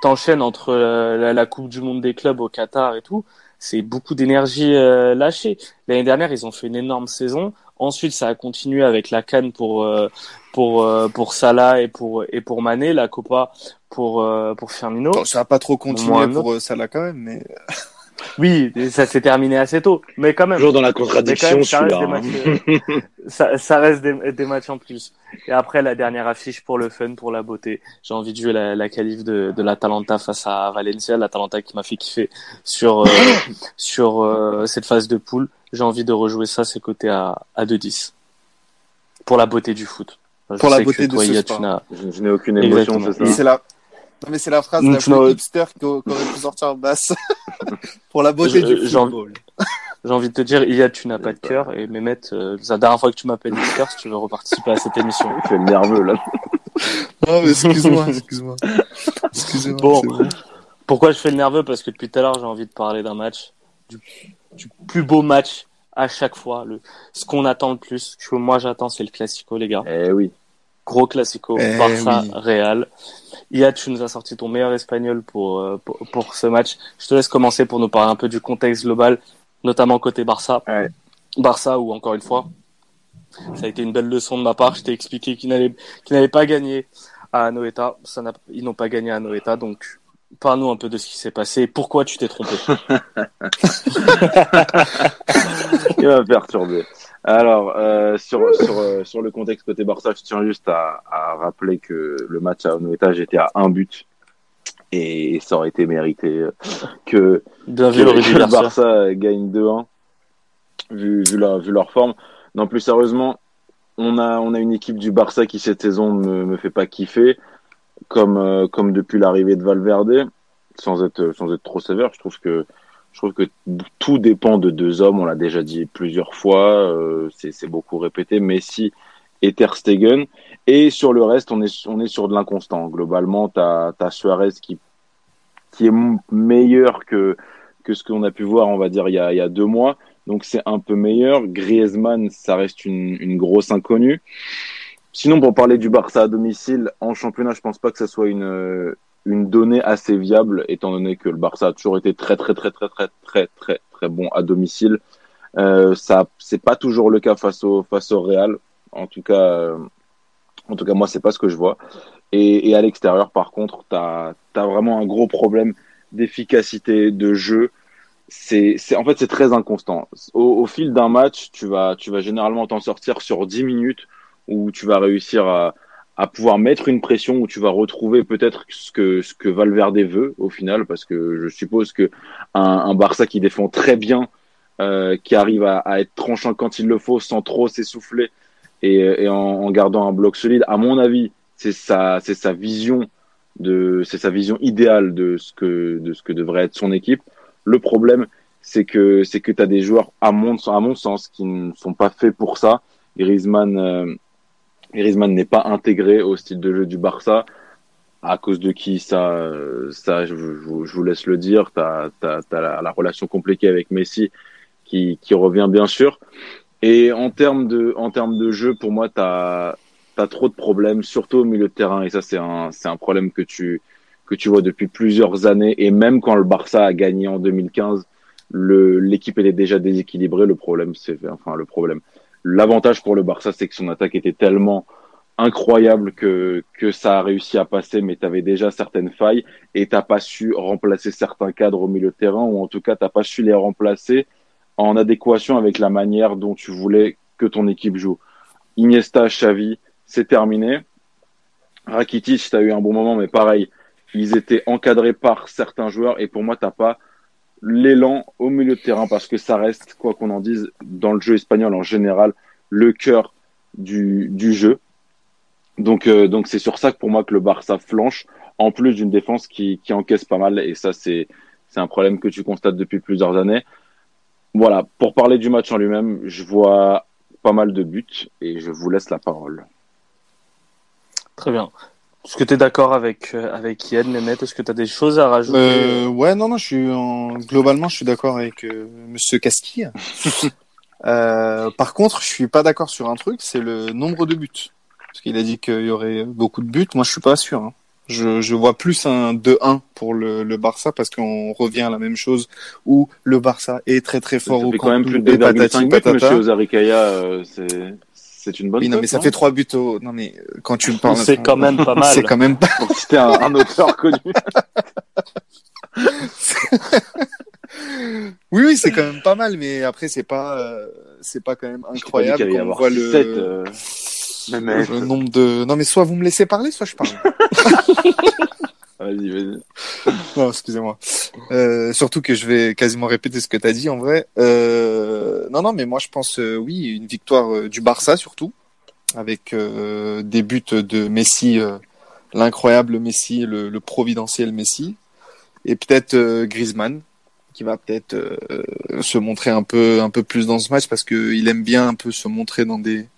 T'enchaînes entre la, la, Coupe du Monde des clubs au Qatar et tout c'est beaucoup d'énergie euh, lâchée. L'année dernière, ils ont fait une énorme saison. Ensuite, ça a continué avec la Cannes pour euh, pour euh, pour Salah et pour et pour Mané, la Copa pour pour Firmino. ça a pas trop continué pour Salah quand même, mais oui, ça s'est terminé assez tôt, mais quand même. Toujours dans la contradiction, ça reste, hein. euh, ça, reste des, matchs en plus. Et après, la dernière affiche pour le fun, pour la beauté. J'ai envie de jouer la, la qualif de, de l'Atalanta face à Valencia, l'Atalanta qui m'a fait kiffer sur euh, sur euh, cette phase de poule. J'ai envie de rejouer ça, c'est côté à à 2-10 pour la beauté du foot. pour la beauté de ce sport. Je, n'ai aucune émotion, c'est ça. Non, mais c'est la phrase la plus hipster qu'aurait pu sortir en basse. Pour la beauté du football. J'ai envie de te dire, Iliad, tu n'as pas de cœur. Et Mehmet, euh, c'est la dernière fois que tu m'appelles hipster si tu veux reparticiper à cette émission. Tu es nerveux, là. non, mais excuse-moi, excuse-moi. Excuse-moi. Bon. Pourquoi je fais le nerveux? Parce que depuis tout à l'heure, j'ai envie de parler d'un match, du, du, plus beau match à chaque fois. Le, ce qu'on attend le plus, ce que moi j'attends, c'est le classico, les gars. Eh oui. Gros classico, eh Barça, Real. Iad, tu nous as sorti ton meilleur espagnol euh, pour, pour, ce match. Je te laisse commencer pour nous parler un peu du contexte global, notamment côté Barça. Barça, ou encore une fois, ça a été une belle leçon de ma part. Je t'ai expliqué qu'ils n'avaient pas gagné à Noeta. Ça ils n'ont pas gagné à Noeta, donc parle-nous un peu de ce qui s'est passé. Pourquoi tu t'es trompé? Il va me perturber. Alors, euh, sur, sur, euh, sur le contexte côté Barça, je tiens juste à, à rappeler que le match à Noeta, j'étais à un but. Et ça aurait été mérité que, Bien vu, le Barça gagne 2-1, vu, vu, leur, vu leur forme. Non, plus sérieusement, on a, on a une équipe du Barça qui cette saison me, me fait pas kiffer, comme, euh, comme depuis l'arrivée de Valverde, sans être, sans être trop sévère. Je trouve que je trouve que tout dépend de deux hommes, on l'a déjà dit plusieurs fois, euh, c'est beaucoup répété, Messi et Ter Stegen. Et sur le reste, on est, sur de l'inconstant. Globalement, tu as, Suarez qui, est meilleur que, que ce qu'on a pu voir, on va dire, il y a, deux mois. Donc c'est un peu meilleur. Griezmann, ça reste une, une grosse inconnue. Sinon, pour parler du Barça à domicile, en championnat, je pense pas que ce soit une, une donnée assez viable, étant donné que le Barça a toujours été très très très très très très très très bon à domicile. Euh, ça, c'est pas toujours le cas face au face au Real. En tout cas, euh, en tout cas moi c'est pas ce que je vois. Et, à l'extérieur, par contre, t'as as vraiment un gros problème d'efficacité de jeu. C'est, en fait c'est très inconstant. Au, au fil d'un match, tu vas tu vas généralement t'en sortir sur 10 minutes où tu vas réussir à à pouvoir mettre une pression où tu vas retrouver peut-être ce que ce que Valverde veut au final parce que je suppose que un, un Barça qui défend très bien euh, qui arrive à, à, être tranchant quand il le faut sans trop s'essouffler et, et en, en, gardant un bloc solide à mon avis c'est sa c'est sa vision de c'est sa vision idéale de ce que de ce que devrait être son équipe Le problème, c'est que c'est que tu as des joueurs à mon, à mon sens qui ne sont pas faits pour ça. Griezmann, euh, Griezmann n'est pas intégré au style de jeu du Barça. À cause de qui ça, ça je, vous laisse le dire. Tu as, la, la, relation compliquée avec Messi qui, qui revient bien sûr. Et en termes de, en termes de jeu, pour moi, tu as, as, trop de problèmes, surtout au milieu de terrain. Et ça, c'est un, un problème que tu, que tu vois depuis plusieurs années. Et même quand le Barça a gagné en 2015, l'équipe elle est déjà déséquilibrée. Le problème, c'est enfin le problème. L'avantage pour le Barça, c'est que son attaque était tellement incroyable que ça a réussi à passer, mais tu avais déjà certaines failles et t'as pas su remplacer certains cadres au milieu de terrain ou en tout cas t'as pas su les remplacer en adéquation avec la manière dont tu voulais que ton équipe joue. Iniesta, Xavi, c'est terminé. Rakitic, tu eu un bon moment, mais pareil, ils étaient encadrés par certains joueurs et pour moi, t'as pas l'élan au milieu de terrain parce que ça reste, quoi qu'on en dise, dans le jeu espagnol en général, le cœur du, jeu. Donc, euh, donc c'est sur ça que pour moi que le Barça flanche, en plus d'une défense qui, qui encaisse pas mal. Et ça, c'est, c'est un problème que tu constates depuis plusieurs années. Voilà, pour parler du match en lui-même, je vois pas mal de buts et je vous laisse la parole. Très bien. Est-ce que tu es d'accord avec, euh, avec Yann, Mehmet? Est-ce que tu as des choses à rajouter euh, Ouais, non, non, je suis en... globalement, je suis d'accord avec euh, Monsieur Castille. euh, par contre, je suis pas d'accord sur un truc, c'est le nombre de buts. Parce qu'il a dit qu'il y aurait beaucoup de buts. Moi, je suis pas sûr. Hein. Je, je vois plus un 2-1 pour le, le Barça parce qu'on revient à la même chose où le Barça est très très fort au quand même plus de 2,5 buts, Monsieur Ozarikaya. C'est une bonne. Oui, non, mais ça fait trois buts au. Non, mais quand tu me parles. C'est quand même pas mal. C'est quand même pas. C'était un, un, auteur connu. oui, oui, c'est quand même pas mal, mais après, c'est pas, euh, c'est pas quand même incroyable quand on voit le. 7, euh... le nombre de. Non, mais soit vous me laissez parler, soit je parle. Vas-y, vas-y. Non, excusez-moi. Euh, surtout que je vais quasiment répéter ce que tu as dit en vrai. Euh, non, non, mais moi je pense, euh, oui, une victoire euh, du Barça surtout, avec euh, des buts de Messi, l'incroyable Messi, le, providentiel Messi, et peut-être Griezmann, qui va peut-être se montrer un peu, un peu plus dans ce match parce qu'il aime bien un peu se montrer dans des,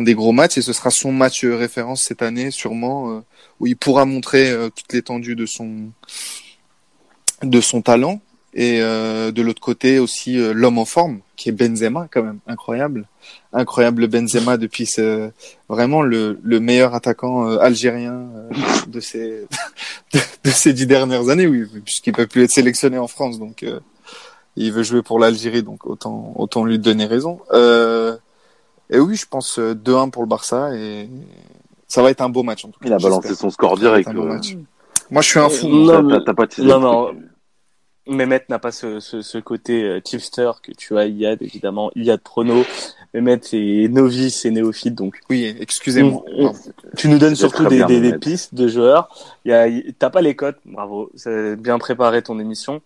des gros matchs et ce sera son match référence cette année sûrement où il pourra montrer euh, toute l'étendue de son de son talent. Et euh, de l'autre côté aussi euh, l'homme en forme qui est Benzema quand même. Incroyable. Incroyable Benzema depuis ce, vraiment le, le meilleur attaquant algérien de ces de, ces dix dernières années oui puisqu'il peut plus être sélectionné en France donc il veut jouer pour l'Algérie donc autant autant lui donner raison et oui je pense 2-1 pour le Barça et ça va être un beau match en tout cas. Il a balancé son score direct. Moi, je suis un fou. Non, non, pas non, non. Mehmet n'a pas ce, ce, ce côté euh, tipster que tu as Yad, évidemment. Yad Prono. Mehmet est novice et néophyte, donc. Oui, excusez-moi. Tu nous donnes surtout des, des, des, pistes de joueurs. Il y a, t'as pas les cotes. Bravo. C'est bien préparé ton émission.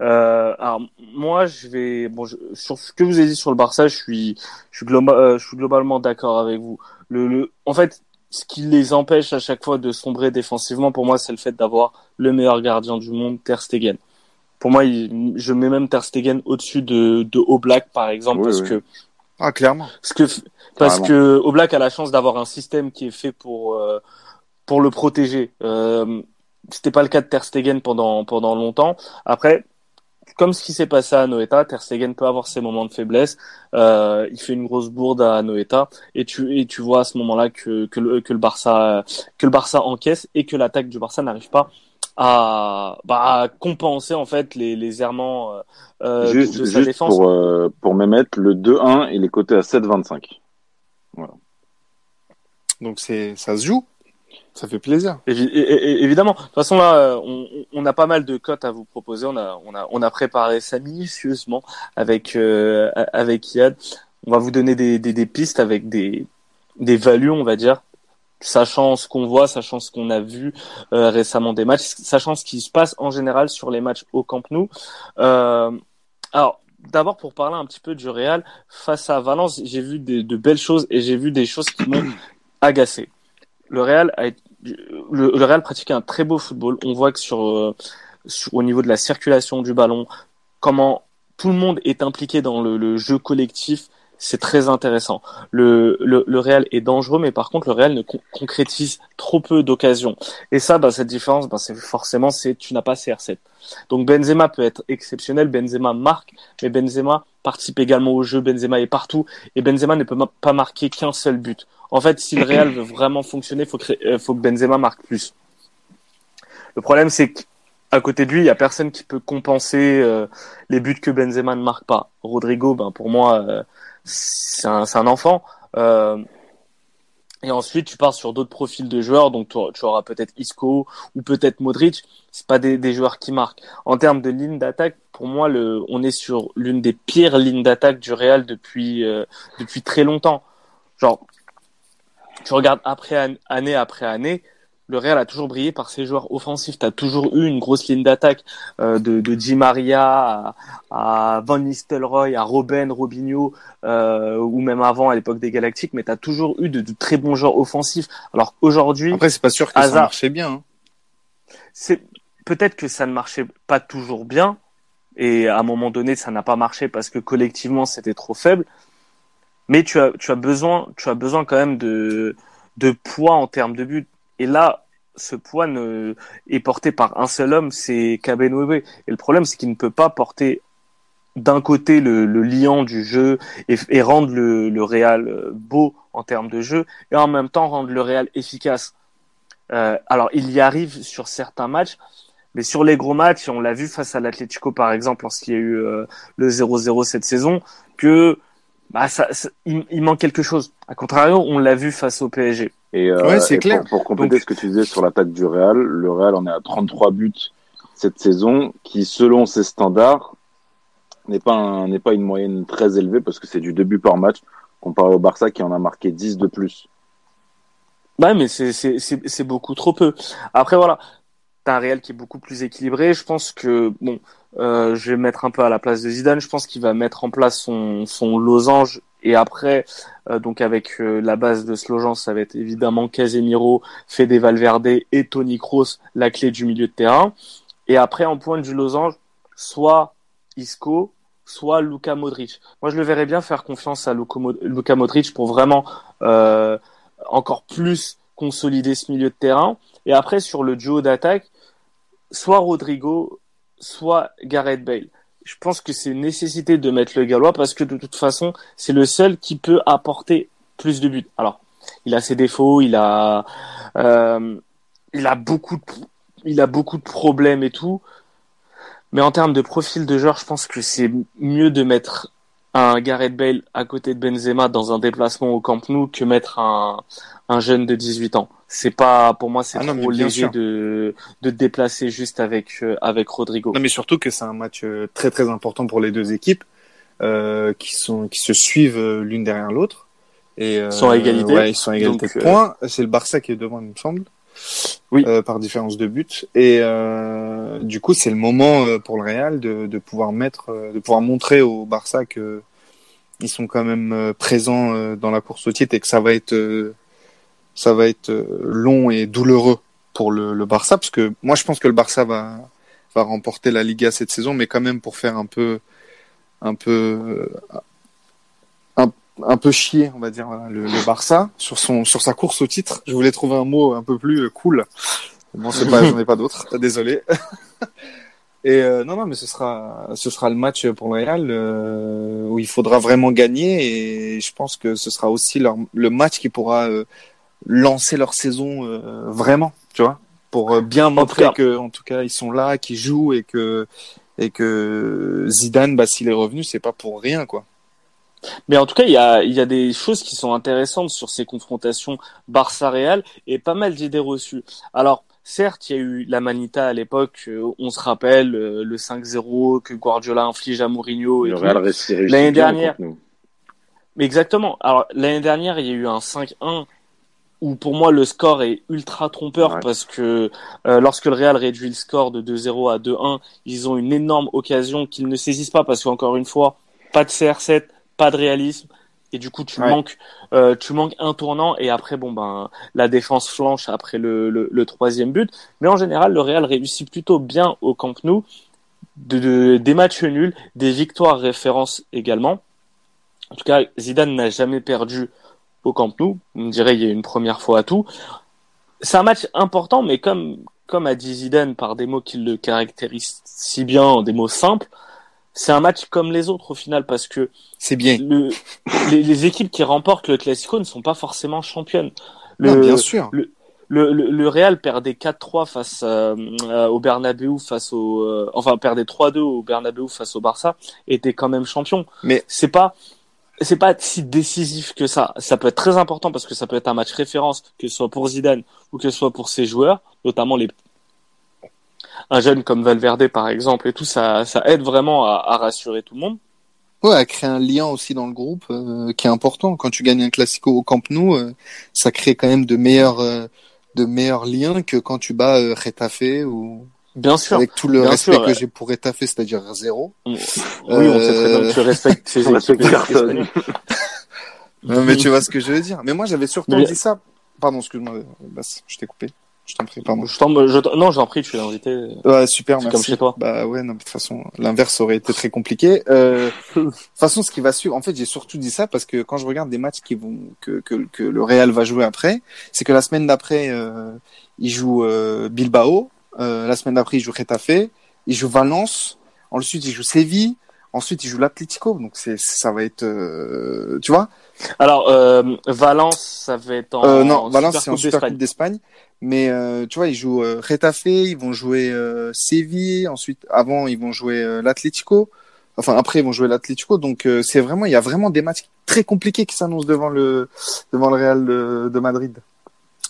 Euh, alors, moi, je vais, bon, sur ce que vous avez dit sur le Barça, je suis, je suis, global, euh, je suis globalement d'accord avec vous. Le, le, en fait, ce qui les empêche à chaque fois de sombrer défensivement, pour moi, c'est le fait d'avoir le meilleur gardien du monde, Ter Stegen. Pour moi, je mets même Ter Stegen au-dessus de, de Oblak, par exemple, parce que ah clairement. Parce que parce que Oblak a la chance d'avoir un système qui est fait pour euh, pour le protéger. Euh, C'était pas le cas de Ter Stegen pendant pendant longtemps. Après, comme ce qui s'est passé à Noeta, Ter Stegen peut avoir ses moments de faiblesse. Euh, il fait une grosse bourde à Noeta et tu et tu vois à ce moment-là que que le, que le Barça que le Barça encaisse et que l'attaque du Barça n'arrive pas à, bah, compenser en fait les, les errements euh, juste, de, sa défense. Pour, euh, pour Mehmet, le 2-1, il est coté à 7,25. Voilà. Donc c'est ça se joue. Ça fait plaisir. évidemment. De toute façon, là, on, on, a pas mal de cotes à vous proposer. On a, on a, on a préparé ça minutieusement avec, euh, avec Yad. On va vous donner des, des, des, pistes avec des, des values, on va dire, sachant ce qu'on voit, sachant ce qu'on a vu euh, récemment des matchs, sachant ce qui se passe en général sur les matchs au Camp Nou. Euh, alors, d'abord pour parler un petit peu du Real face à Valence, j'ai vu de, belles choses et j'ai vu des choses qui m'ont agacé le Real a le, Real pratique un très beau football. On voit que sur, euh, sur, au niveau de la circulation du ballon, comment tout le monde est impliqué dans le, jeu collectif, c'est très intéressant. Le, le, Real est dangereux, mais par contre, le Real ne concrétise trop peu d'occasions. Et ça, bah, cette différence, bah, c'est forcément, c'est tu n'as pas CR7. Donc Benzema peut être exceptionnel, Benzema marque, mais Benzema participe également au jeu, Benzema est partout, et Benzema ne peut pas marquer qu'un seul but. En fait, si le Real veut vraiment fonctionner, faut, euh, faut que Benzema marque plus. Le problème, c'est qu'à côté de lui, il y a personne qui peut compenser euh, les buts que Benzema ne marque pas. Rodrigo, ben pour moi, euh, c'est un, un, enfant. Euh, et ensuite, tu pars sur d'autres profils de joueurs, donc tu, auras peut-être Isco ou peut-être Modric. C'est pas des, des, joueurs qui marquent. En termes de ligne d'attaque, pour moi, le, on est sur l'une des pires lignes d'attaque du Real depuis depuis très longtemps. Genre, tu regardes après année après année, le Real a toujours brillé par ses joueurs offensifs. Tu as toujours eu une grosse ligne d'attaque euh, de, de Di Maria à, Van Nistelrooy, à Robben, Robinho, euh, ou même avant à l'époque des Galactiques, mais tu as toujours eu de, très bons joueurs offensifs. Alors aujourd'hui... Après, c'est pas sûr que ça marchait bien. Hein. C'est Peut-être que ça ne marchait pas toujours bien, et à un moment donné, ça n'a pas marché parce que collectivement, c'était trop faible. Mais tu as, tu as besoin, tu as besoin quand même de, de poids en termes de but et là, ce poids ne, est porté par un seul homme, c'est Kabenwebe. Et le problème, c'est qu'il ne peut pas porter d'un côté le, le, liant du jeu et, rendre le, Real euh, beau en termes de jeu, et en même temps rendre le Real efficace. Euh, alors, il y arrive sur certains matchs, mais sur les gros matchs, on l'a vu face à l'Atlético par exemple, lorsqu'il y a eu euh, le 0-0 cette saison, que bah, ça, il, manque quelque chose. A contrario, on l'a vu face au PSG. Et, euh, c'est clair. Pour, compléter ce que tu disais sur l'attaque du Real, le Real en est à 33 buts cette saison, qui selon ses standards n'est pas n'est pas une moyenne très élevée parce que c'est du début par match comparé au Barça qui en a marqué 10 de plus. Ouais, mais c'est c'est beaucoup trop peu. Après voilà, t'as un Real qui est beaucoup plus équilibré. Je pense que bon, euh, je vais mettre un peu à la place de Zidane. Je pense qu'il va mettre en place son, son losange et après, euh, donc avec euh, la base de losange, ça va être évidemment Casemiro, Fede Valverde et Tony Kroos, la clé du milieu de terrain. Et après, en point du losange, soit Isco, soit Luka Modric. Moi, je le verrais bien faire confiance à Luka Modric pour vraiment euh, encore plus consolider ce milieu de terrain. Et après, sur le duo d'attaque, soit Rodrigo, soit Gareth Bale. Je pense que c'est une nécessité de mettre le Gallois parce que de toute façon, c'est le seul qui peut apporter plus de buts. Alors, il a ses défauts, il a, euh, il a beaucoup de, il a beaucoup de problèmes et tout. Mais en termes de profil de joueur, je pense que c'est mieux de mettre un Gareth Bale à côté de Benzema dans un déplacement au Camp Nou que mettre un, un jeune de 18 ans. C'est pas pour moi c'est ah trop léger de de déplacer juste avec euh, avec Rodrigo. Non mais surtout que c'est un match euh, très très important pour les deux équipes euh, qui sont qui se suivent euh, l'une derrière l'autre et euh, sont à égalité. Ouais, ils sont à égalité de points. C'est le Barça qui est devant, il me semble. Oui. par différence de but. Et du coup, c'est le moment pour le Real de, de pouvoir mettre, de pouvoir montrer au Barça que ils sont quand même présents dans la course au titre et que ça va être ça va être euh, long et douloureux pour le, Barça, parce que moi je pense que le Barça va, va remporter la Liga cette saison, mais quand même pour faire un peu, un peu, un, peu chier, on va dire, le, Barça sur son, sur sa course au titre. Je voulais trouver un mot un peu plus cool. Bon, c'est pas, j'en ai pas d'autre. Désolé. Et euh, non, non, mais ce sera, ce sera le match pour le Real euh, où il faudra vraiment gagner et je pense que ce sera aussi le match qui pourra euh, lancer leur saison euh, vraiment, tu vois, pour euh, bien montrer que en tout cas ils sont là, qu'ils jouent et que et que Zidane, bah, s'il est revenu, c'est pas pour rien, quoi. Mais en tout cas, il y a, il y a des choses qui sont intéressantes sur ces confrontations Barça-Real et pas mal d'idées reçues. Alors, certes, il y a eu la Manita à l'époque, euh, on se rappelle le 5-0 que Guardiola inflige à Mourinho. L'année dernière. Mais exactement. Alors, l'année dernière, il y a eu un 5-1 où pour moi le score est ultra trompeur parce que euh, lorsque le Real réduit le score de 2-0 à 2-1, ils ont une énorme occasion qu'ils ne saisissent pas parce qu'encore une fois, pas de CR7, pas de réalisme. Et du coup tu manques euh, tu manques un tournant et après bon ben la défense flanche après le, le, le, troisième but. Mais en général le Real réussit plutôt bien au Camp Nou. De, des matchs nuls, des victoires références également. En tout cas, Zidane n'a jamais perdu au Camp Nou. On dirait il y a une première fois à tout. C'est un match important, mais comme comme a dit Zidane par des mots qui le caractérisent si bien, des mots simples, c'est un match comme les autres au final parce que c'est bien. Le, les, équipes qui remportent le Classico ne sont pas forcément championnes. Le, bien sûr. Le, le, le, Real perdait 4-3 face euh, au Bernabeu face au euh, enfin perdait 3-2 au Bernabeu face au Barça était quand même champion. Mais c'est pas c'est pas si décisif que ça. Ça peut être très important parce que ça peut être un match référence, que ce soit pour Zidane ou que ce soit pour ses joueurs, notamment les un jeune comme Valverde par exemple et tout ça ça aide vraiment à, à rassurer tout le monde. Ouais, à créer un lien aussi dans le groupe euh, qui est important. Quand tu gagnes un classico au Camp Nou, euh, ça crée quand même de meilleurs euh, de meilleurs liens que quand tu bats euh, Retafe ou Bien sûr. Avec tout le respect que j'ai pour Retafe, c'est-à-dire zéro. Oui, on sait très bien que tu respectes ces équipes. mais tu vois ce que je veux dire. Mais moi, j'avais surtout dit ça. Pardon, excuse-moi, je t'ai coupé. Je t'en prie, pardon. Je non, j'en prie, tu es invité. Ouais, super, merci. Comme chez toi. Bah ouais, non, de toute façon, l'inverse aurait été très compliqué. Euh, de toute façon, ce qui va suivre, en fait, j'ai surtout dit ça parce que quand je regarde des matchs qui vont que que, que le Real va jouer après, c'est que la semaine d'après, euh, il joue euh, Bilbao, euh, la semaine d'après, il joue Retafe, il joue Valence, ensuite il joue Séville, ensuite il joue l'Atlético. Donc c'est ça va être, euh, tu vois? Alors euh, Valence, ça va être en non, Valence c'est en Super Coupe d'Espagne. Mais euh, tu vois, ils jouent euh, Retafe, ils vont jouer euh, Séville, ensuite avant ils vont jouer euh, l'Atlético. Enfin après ils vont jouer l'Atlético. Donc c'est vraiment, il y a vraiment des matchs très compliqués qui s'annoncent devant le devant le Real de, de Madrid.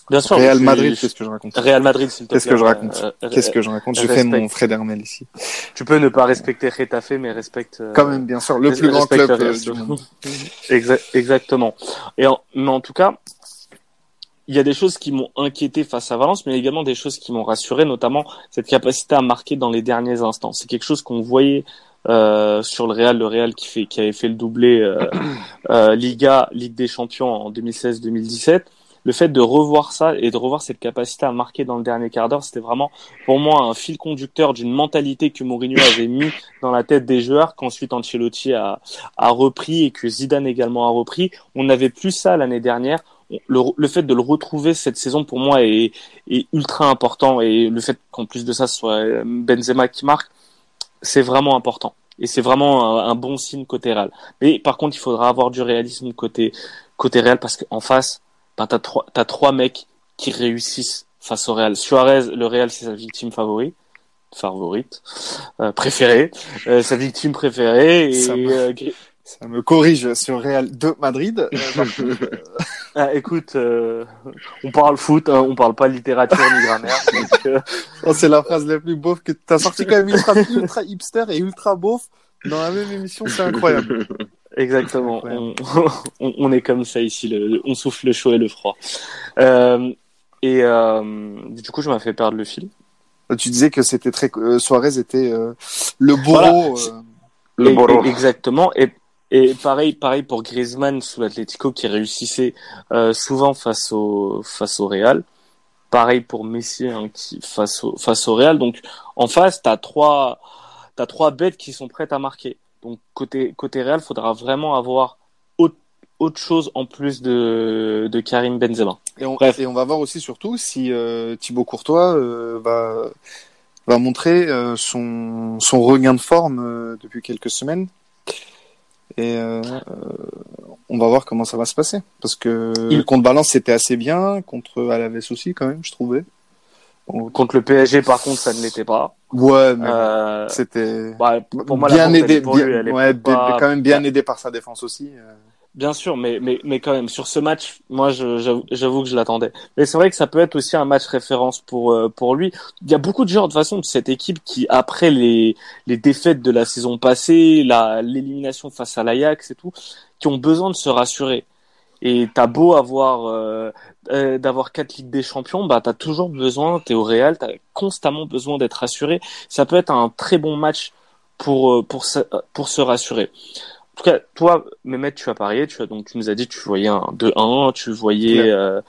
Bien sûr. Real Madrid, qu'est-ce que je raconte Real Madrid, s'il Qu'est-ce que je raconte Qu'est-ce que je raconte Je fais mon Fred Hermel ici. Tu peux ne pas respecter Retafe, mais respecte. Quand même, bien sûr, le plus grand club du monde. Exactement. Et mais en tout cas, il y a des choses qui m'ont inquiété face à Valence, mais également des choses qui m'ont rassuré, notamment cette capacité à marquer dans les derniers instants. C'est quelque chose qu'on voyait euh, sur le Real, le Real qui fait, qui avait fait le doublé euh, euh, Liga, Ligue des Champions en 2016-2017. Le fait de revoir ça et de revoir cette capacité à marquer dans le dernier quart d'heure, c'était vraiment pour moi un fil conducteur d'une mentalité que Mourinho avait mis dans la tête des joueurs, qu'ensuite Ancelotti a, a repris et que Zidane également a repris. On n'avait plus ça l'année dernière le, fait de le retrouver cette saison pour moi est, ultra important et le fait qu'en plus de ça ce soit Benzema qui marque, c'est vraiment important et c'est vraiment un, bon signe côté Real. Mais par contre, il faudra avoir du réalisme côté côté Real parce qu'en face, ben, t'as trois t'as trois mecs qui réussissent face au Real. Suarez, le Real, c'est sa victime favorite favorite, euh, préférée, euh, sa victime préférée et euh, ça me corrige sur Real de Madrid. ah, écoute, euh, on parle foot, hein, on parle pas littérature ni grammaire. oh, c'est la phrase la plus beauf que t'as sorti quand même ultra, ultra hipster et ultra beauf dans la même émission, c'est incroyable. Exactement. On, on, est comme ça ici, le, on souffle le chaud et le froid. Euh, et euh, du coup, je m'ai fait perdre le fil. Tu disais que c'était très Suarez était le bourreau. Le bourreau. Exactement. Et et pareil, pareil pour Griezmann sous l'Atlético qui réussissait euh, souvent face au face au Real. Pareil pour Messi hein, qui face au face au Real. Donc en face, t'as trois t'as trois bêtes qui sont prêtes à marquer. Donc côté côté Real, faudra vraiment avoir autre, autre chose en plus de de Karim Benzema. Et on, Bref. et on va voir aussi surtout si euh, Thibaut Courtois euh, va va montrer euh, son son regain de forme euh, depuis quelques semaines et on va voir comment ça va se passer. Parce que il... contre Balance, c'était assez bien. Contre Alaves aussi, quand même, je trouvais. Contre le PSG, par contre, ça ne l'était pas. Ouais, mais euh... c'était bah, pour moi, bien aidé, bien, ouais, quand même bien aidé par sa défense aussi. Euh. Bien sûr, mais, mais, mais quand même, sur ce match, moi, j'avoue que je l'attendais. Mais c'est vrai que ça peut être aussi un match référence pour, euh, pour lui. Il y a beaucoup de joueurs, de façon, de cette équipe qui, après les, les défaites de la saison passée, l'élimination face à l'Ajax et tout, qui ont besoin de se rassurer. Et t'as beau avoir euh, euh d'avoir quatre ligues des champions, bah t'as toujours besoin, t'es au Real, t'as constamment besoin d'être rassuré. Ça peut être un très bon match pour euh, pour pour se rassurer. En tout cas, toi, Mehmet, tu as parié, tu as donc tu nous as dit que tu voyais un 2-1, tu voyais euh,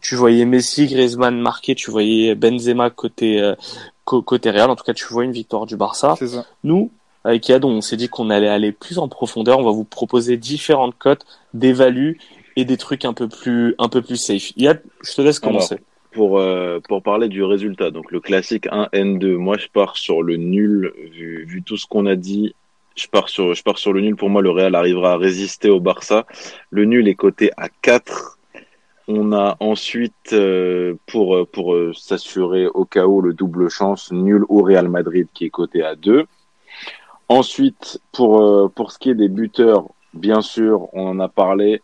tu voyais Messi, Griezmann marqué, tu voyais Benzema côté euh, côté Real. En tout cas, tu vois une victoire du Barça. Ça. Nous, avec Yad, on s'est dit qu'on allait aller plus en profondeur. On va vous proposer différentes cotes, des values et des trucs un peu plus un peu plus safe. Yad, je te laisse commencer. pour euh, pour parler du résultat, donc le classique 1 N2. Moi, je pars sur le nul vu vu tout ce qu'on a dit. Je pars sur je pars sur le nul. Pour moi, le Real arrivera à résister au Barça. Le nul est coté à 4 on a ensuite, euh, pour, pour euh, s'assurer au cas où le double chance, nul au Real Madrid qui est coté à 2. Ensuite, pour, euh, pour ce qui est des buteurs, bien sûr, on en a parlé.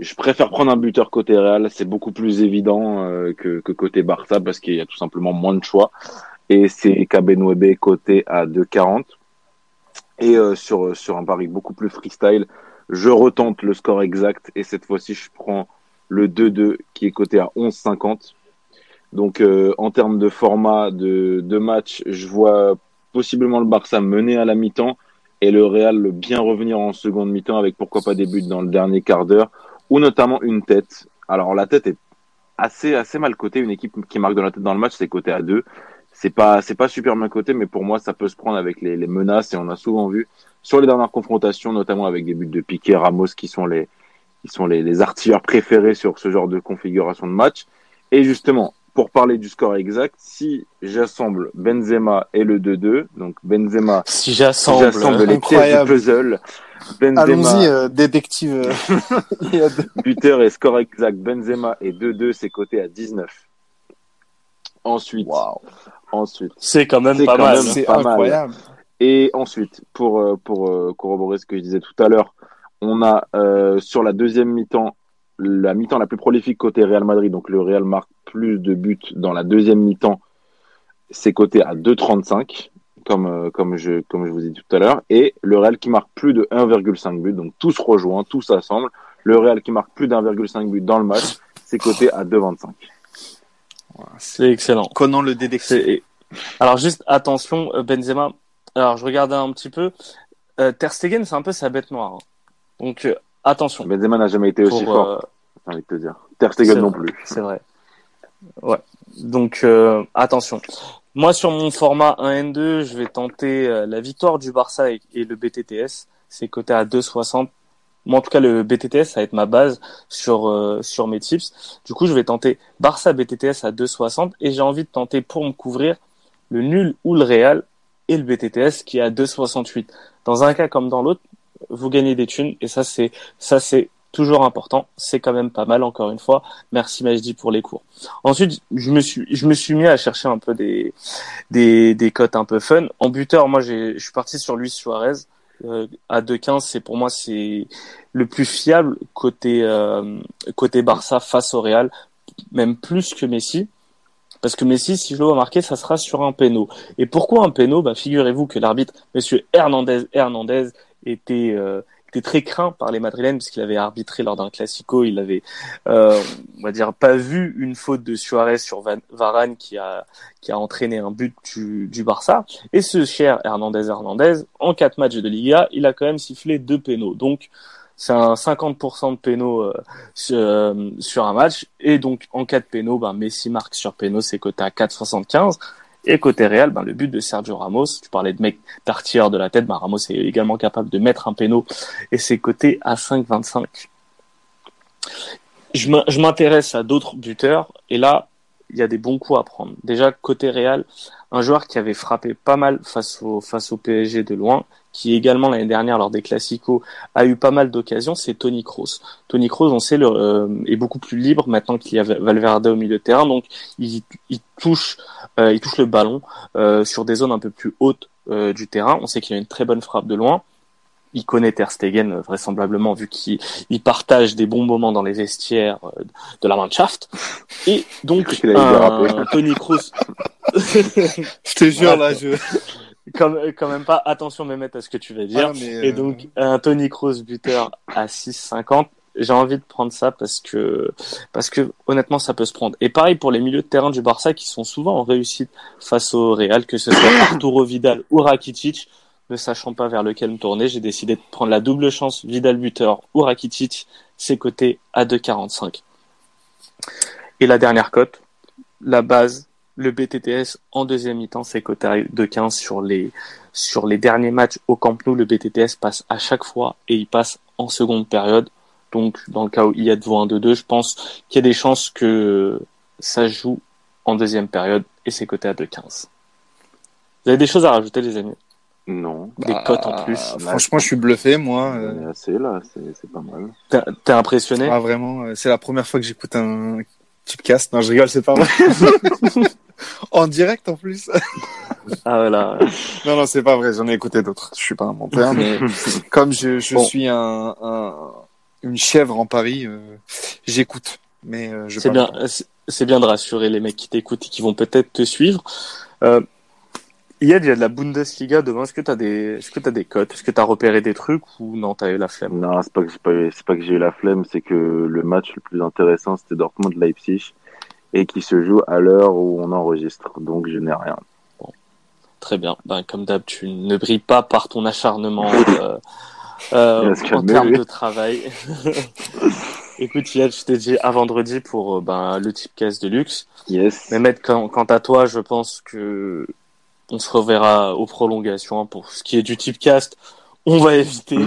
Je préfère prendre un buteur côté Real, c'est beaucoup plus évident que, que côté Barça parce qu'il y a tout simplement moins de choix. Et c'est Kabenwebe côté à 2,40. Et sur, sur un pari beaucoup plus freestyle, je retente le score exact et cette fois-ci je prends le 2-2 qui est coté à 11,50. Donc euh, en termes de format de, de, match, je vois possiblement le Barça mener à la mi-temps et le Real bien revenir en seconde mi-temps avec pourquoi pas des buts dans le dernier quart d'heure ou notamment une tête. Alors la tête est assez assez mal cotée. Une équipe qui marque de la tête dans le match, c'est coté à 2. C'est pas c'est pas super bien coté, mais pour moi ça peut se prendre avec les, menaces et on a souvent vu sur les dernières confrontations, notamment avec des buts de Piqué, Ramos qui sont les ils sont les artilleurs préférés sur ce genre de configuration de match. Et justement, pour parler du score exact, si j'assemble Benzema et le 2-2, donc Benzema, si j'assemble, les pièces du puzzle, Benzema, allons-y, euh, détective. buteur et score exact, Benzema et 2-2, c'est coté à 19. Ensuite, wow. ensuite, c'est quand même pas mal, c'est incroyable. Et ensuite, pour euh, pour euh, corroborer ce que je disais tout à l'heure, on a euh, sur la deuxième mi-temps, la mi-temps la plus prolifique côté Real Madrid, donc le Real marque plus de buts dans la deuxième mi-temps, c'est coté à 2,35, comme, euh, comme, je, comme je vous ai dit tout à l'heure, et le Real qui marque plus de 1,5 but, donc tout se rejoint, tout s'assemble. Le Real qui marque plus d'1,5 but dans le match, c'est coté à 2,25. C'est excellent. Conan le dédecté. Alors juste attention, euh, Benzema. Alors je regardais un petit peu. Ter Stegen, c'est un peu sa bête noire. Hein. Donc euh, attention. Benzema n'a jamais été aussi fort. Euh, j'ai envie de te dire. Ter Stegen non plus. C'est vrai. Ouais. Donc euh, attention. Moi sur mon format 1N2, je vais tenter la victoire du Barça et, le BTTS. C'est coté à 2,60. Moi en tout cas le BTTS ça va être ma base sur sur mes tips. Du coup je vais tenter Barça BTTS à 2,60 et j'ai envie de tenter pour me couvrir le nul ou le Real et le BTTS qui est à 2,68. Dans un cas comme dans l'autre, vous gagnez des thunes et ça c'est ça c'est toujours important. C'est quand même pas mal encore une fois. Merci Majdi pour les cours. Ensuite, je me suis je me suis mis à chercher un peu des des des cotes un peu fun. En buteur, moi j'ai je suis parti sur Luis Suarez euh, à 2,15. C'est pour moi c'est le plus fiable côté euh, côté Barça face au Real, même plus que Messi. Parce que Messi, si je le vois marquer, ça sera sur un péno. Et pourquoi un péno? Bah, Figurez-vous que l'arbitre, Monsieur Hernandez, Hernandez était euh, était très craint par les Madrilènes puisqu'il avait arbitré lors d'un classico, il avait euh, on va dire pas vu une faute de Suarez sur Varane qui a qui a entraîné un but du, du Barça. Et ce cher Hernandez Hernandez en quatre matchs de Liga, il a quand même sifflé deux pénaux. Donc c'est un 50% de pénaux euh, sur, sur, un match. Et donc en cas de pénaux, ben Messi marque sur pénaux, c'est coté à 4,75 et côté Real, ben, le but de Sergio Ramos, tu parlais de mec d'artilleur de la tête, ben, Ramos est également capable de mettre un péno et c'est coté à 5,25. Je m'intéresse à d'autres buteurs et là, il y a des bons coups à prendre. Déjà, côté Real, un joueur qui avait frappé pas mal face au, face au PSG de loin, qui également l'année dernière lors des Classicos a eu pas mal d'occasions, c'est Tony Kroos. Tony Kroos, on sait, le, euh, est beaucoup plus libre maintenant qu'il y a Valverde au milieu de terrain, donc il, il touche, euh, il touche le ballon euh, sur des zones un peu plus hautes du terrain. On sait qu'il a une très bonne frappe de loin. Il connaît Ter Stegen vraisemblablement vu qu'il partage des bons moments dans les vestiaires de la Mannschaft. Et donc Tony Kroos. je te jure là, je quand, quand même pas. Attention, Mehmet, à ce que tu vas dire. Ah, et donc, un Tony Kroos buteur à 6,50. J'ai envie de prendre ça parce que, parce que honnêtement, ça peut se prendre. Et pareil pour les milieux de terrain du Barça qui sont souvent en réussite face au Real, que ce soit Arturo Vidal ou Rakitic. Ne sachant pas vers lequel me tourner, j'ai décidé de prendre la double chance Vidal buteur ou Rakitic, c'est coté à 2,45. Et la dernière cote, la base, le BTTS en deuxième mi-temps, c'est coté de 15 sur les, sur les derniers matchs au Camp Nou. Le BTTS passe à chaque fois et il passe en seconde période. Donc, dans le cas où il y a devant un 2-2, je pense qu'il y a des chances que ça joue en deuxième période et c'est coté à 2-15. Vous avez des choses à rajouter, les amis? Non. Des cotes en plus Franchement, je suis bluffé, moi. Euh... assez là, c'est pas mal. T'es impressionné? Ah, vraiment, euh, c'est la première fois que j'écoute un typecast. Non, je rigole, c'est pas vrai. en direct en plus. ah voilà. Non, non, c'est pas vrai. J'en ai écouté d'autres. Je suis pas un menteur, mais comme je, je suis un, un, une chèvre en Paris, euh, j'écoute. Mais euh, c'est bien, c'est bien de rassurer les mecs qui t'écoutent et qui vont peut-être te suivre. Euh, il y a de la Bundesliga demain. Est-ce que tu as des, est-ce que tu as des cotes? Est-ce que tu as repéré des trucs ou non, tu as eu la flemme? Non, c'est pas que j'ai pas eu, c'est pas que j'ai eu la flemme, c'est que le match le plus intéressant, c'était Dortmund-Leipzig et qui se joue à l'heure où on enregistre. Donc, je n'ai rien. Bon. Très bien. Ben, comme d'hab, tu ne brilles pas par ton acharnement, euh, euh, en termes de travail. Écoute, Yann, je t'ai dit à vendredi pour euh, ben, le type caisse de luxe. Yes. Mais mettre quant, quant à toi, je pense que on se reverra aux prolongations. Pour ce qui est du type cast, on va éviter.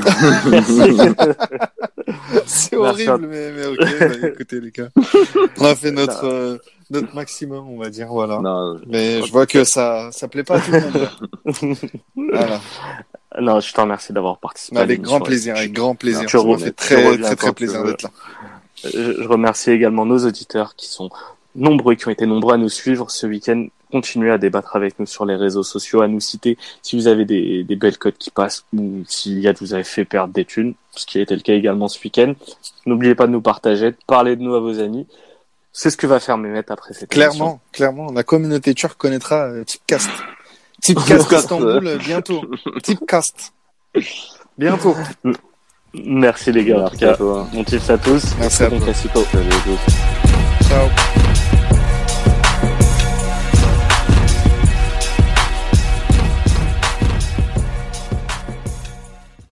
C'est horrible, mais, mais ok, bah, écoutez les gars. On a fait notre, euh, notre maximum, on va dire, voilà. Non, mais je vois que ça, ça plaît pas à tout le monde. voilà. Non, je te remercie d'avoir participé. avec grand plaisir, avec grand plaisir. Ça m'a fait très, très, très plaisir d'être là. Je remercie également nos auditeurs qui sont nombreux, qui ont été nombreux à nous suivre ce week-end. Continuez à débattre avec nous sur les réseaux sociaux, à nous citer si vous avez des, des belles codes qui passent ou s'il y a vous avez fait perdre des thunes, ce qui a été le cas également ce week-end. N'oubliez pas de nous partager, de parler de nous à vos amis. C'est ce que va faire Mehmet après cette Clairement, émission. clairement. La communauté turque connaîtra euh, Tipcast. Tipcast Istanbul, euh, bientôt. Tipcast. Bientôt. Merci les gars. Merci à toi. Bon tips à tous. Merci à toi. Ciao.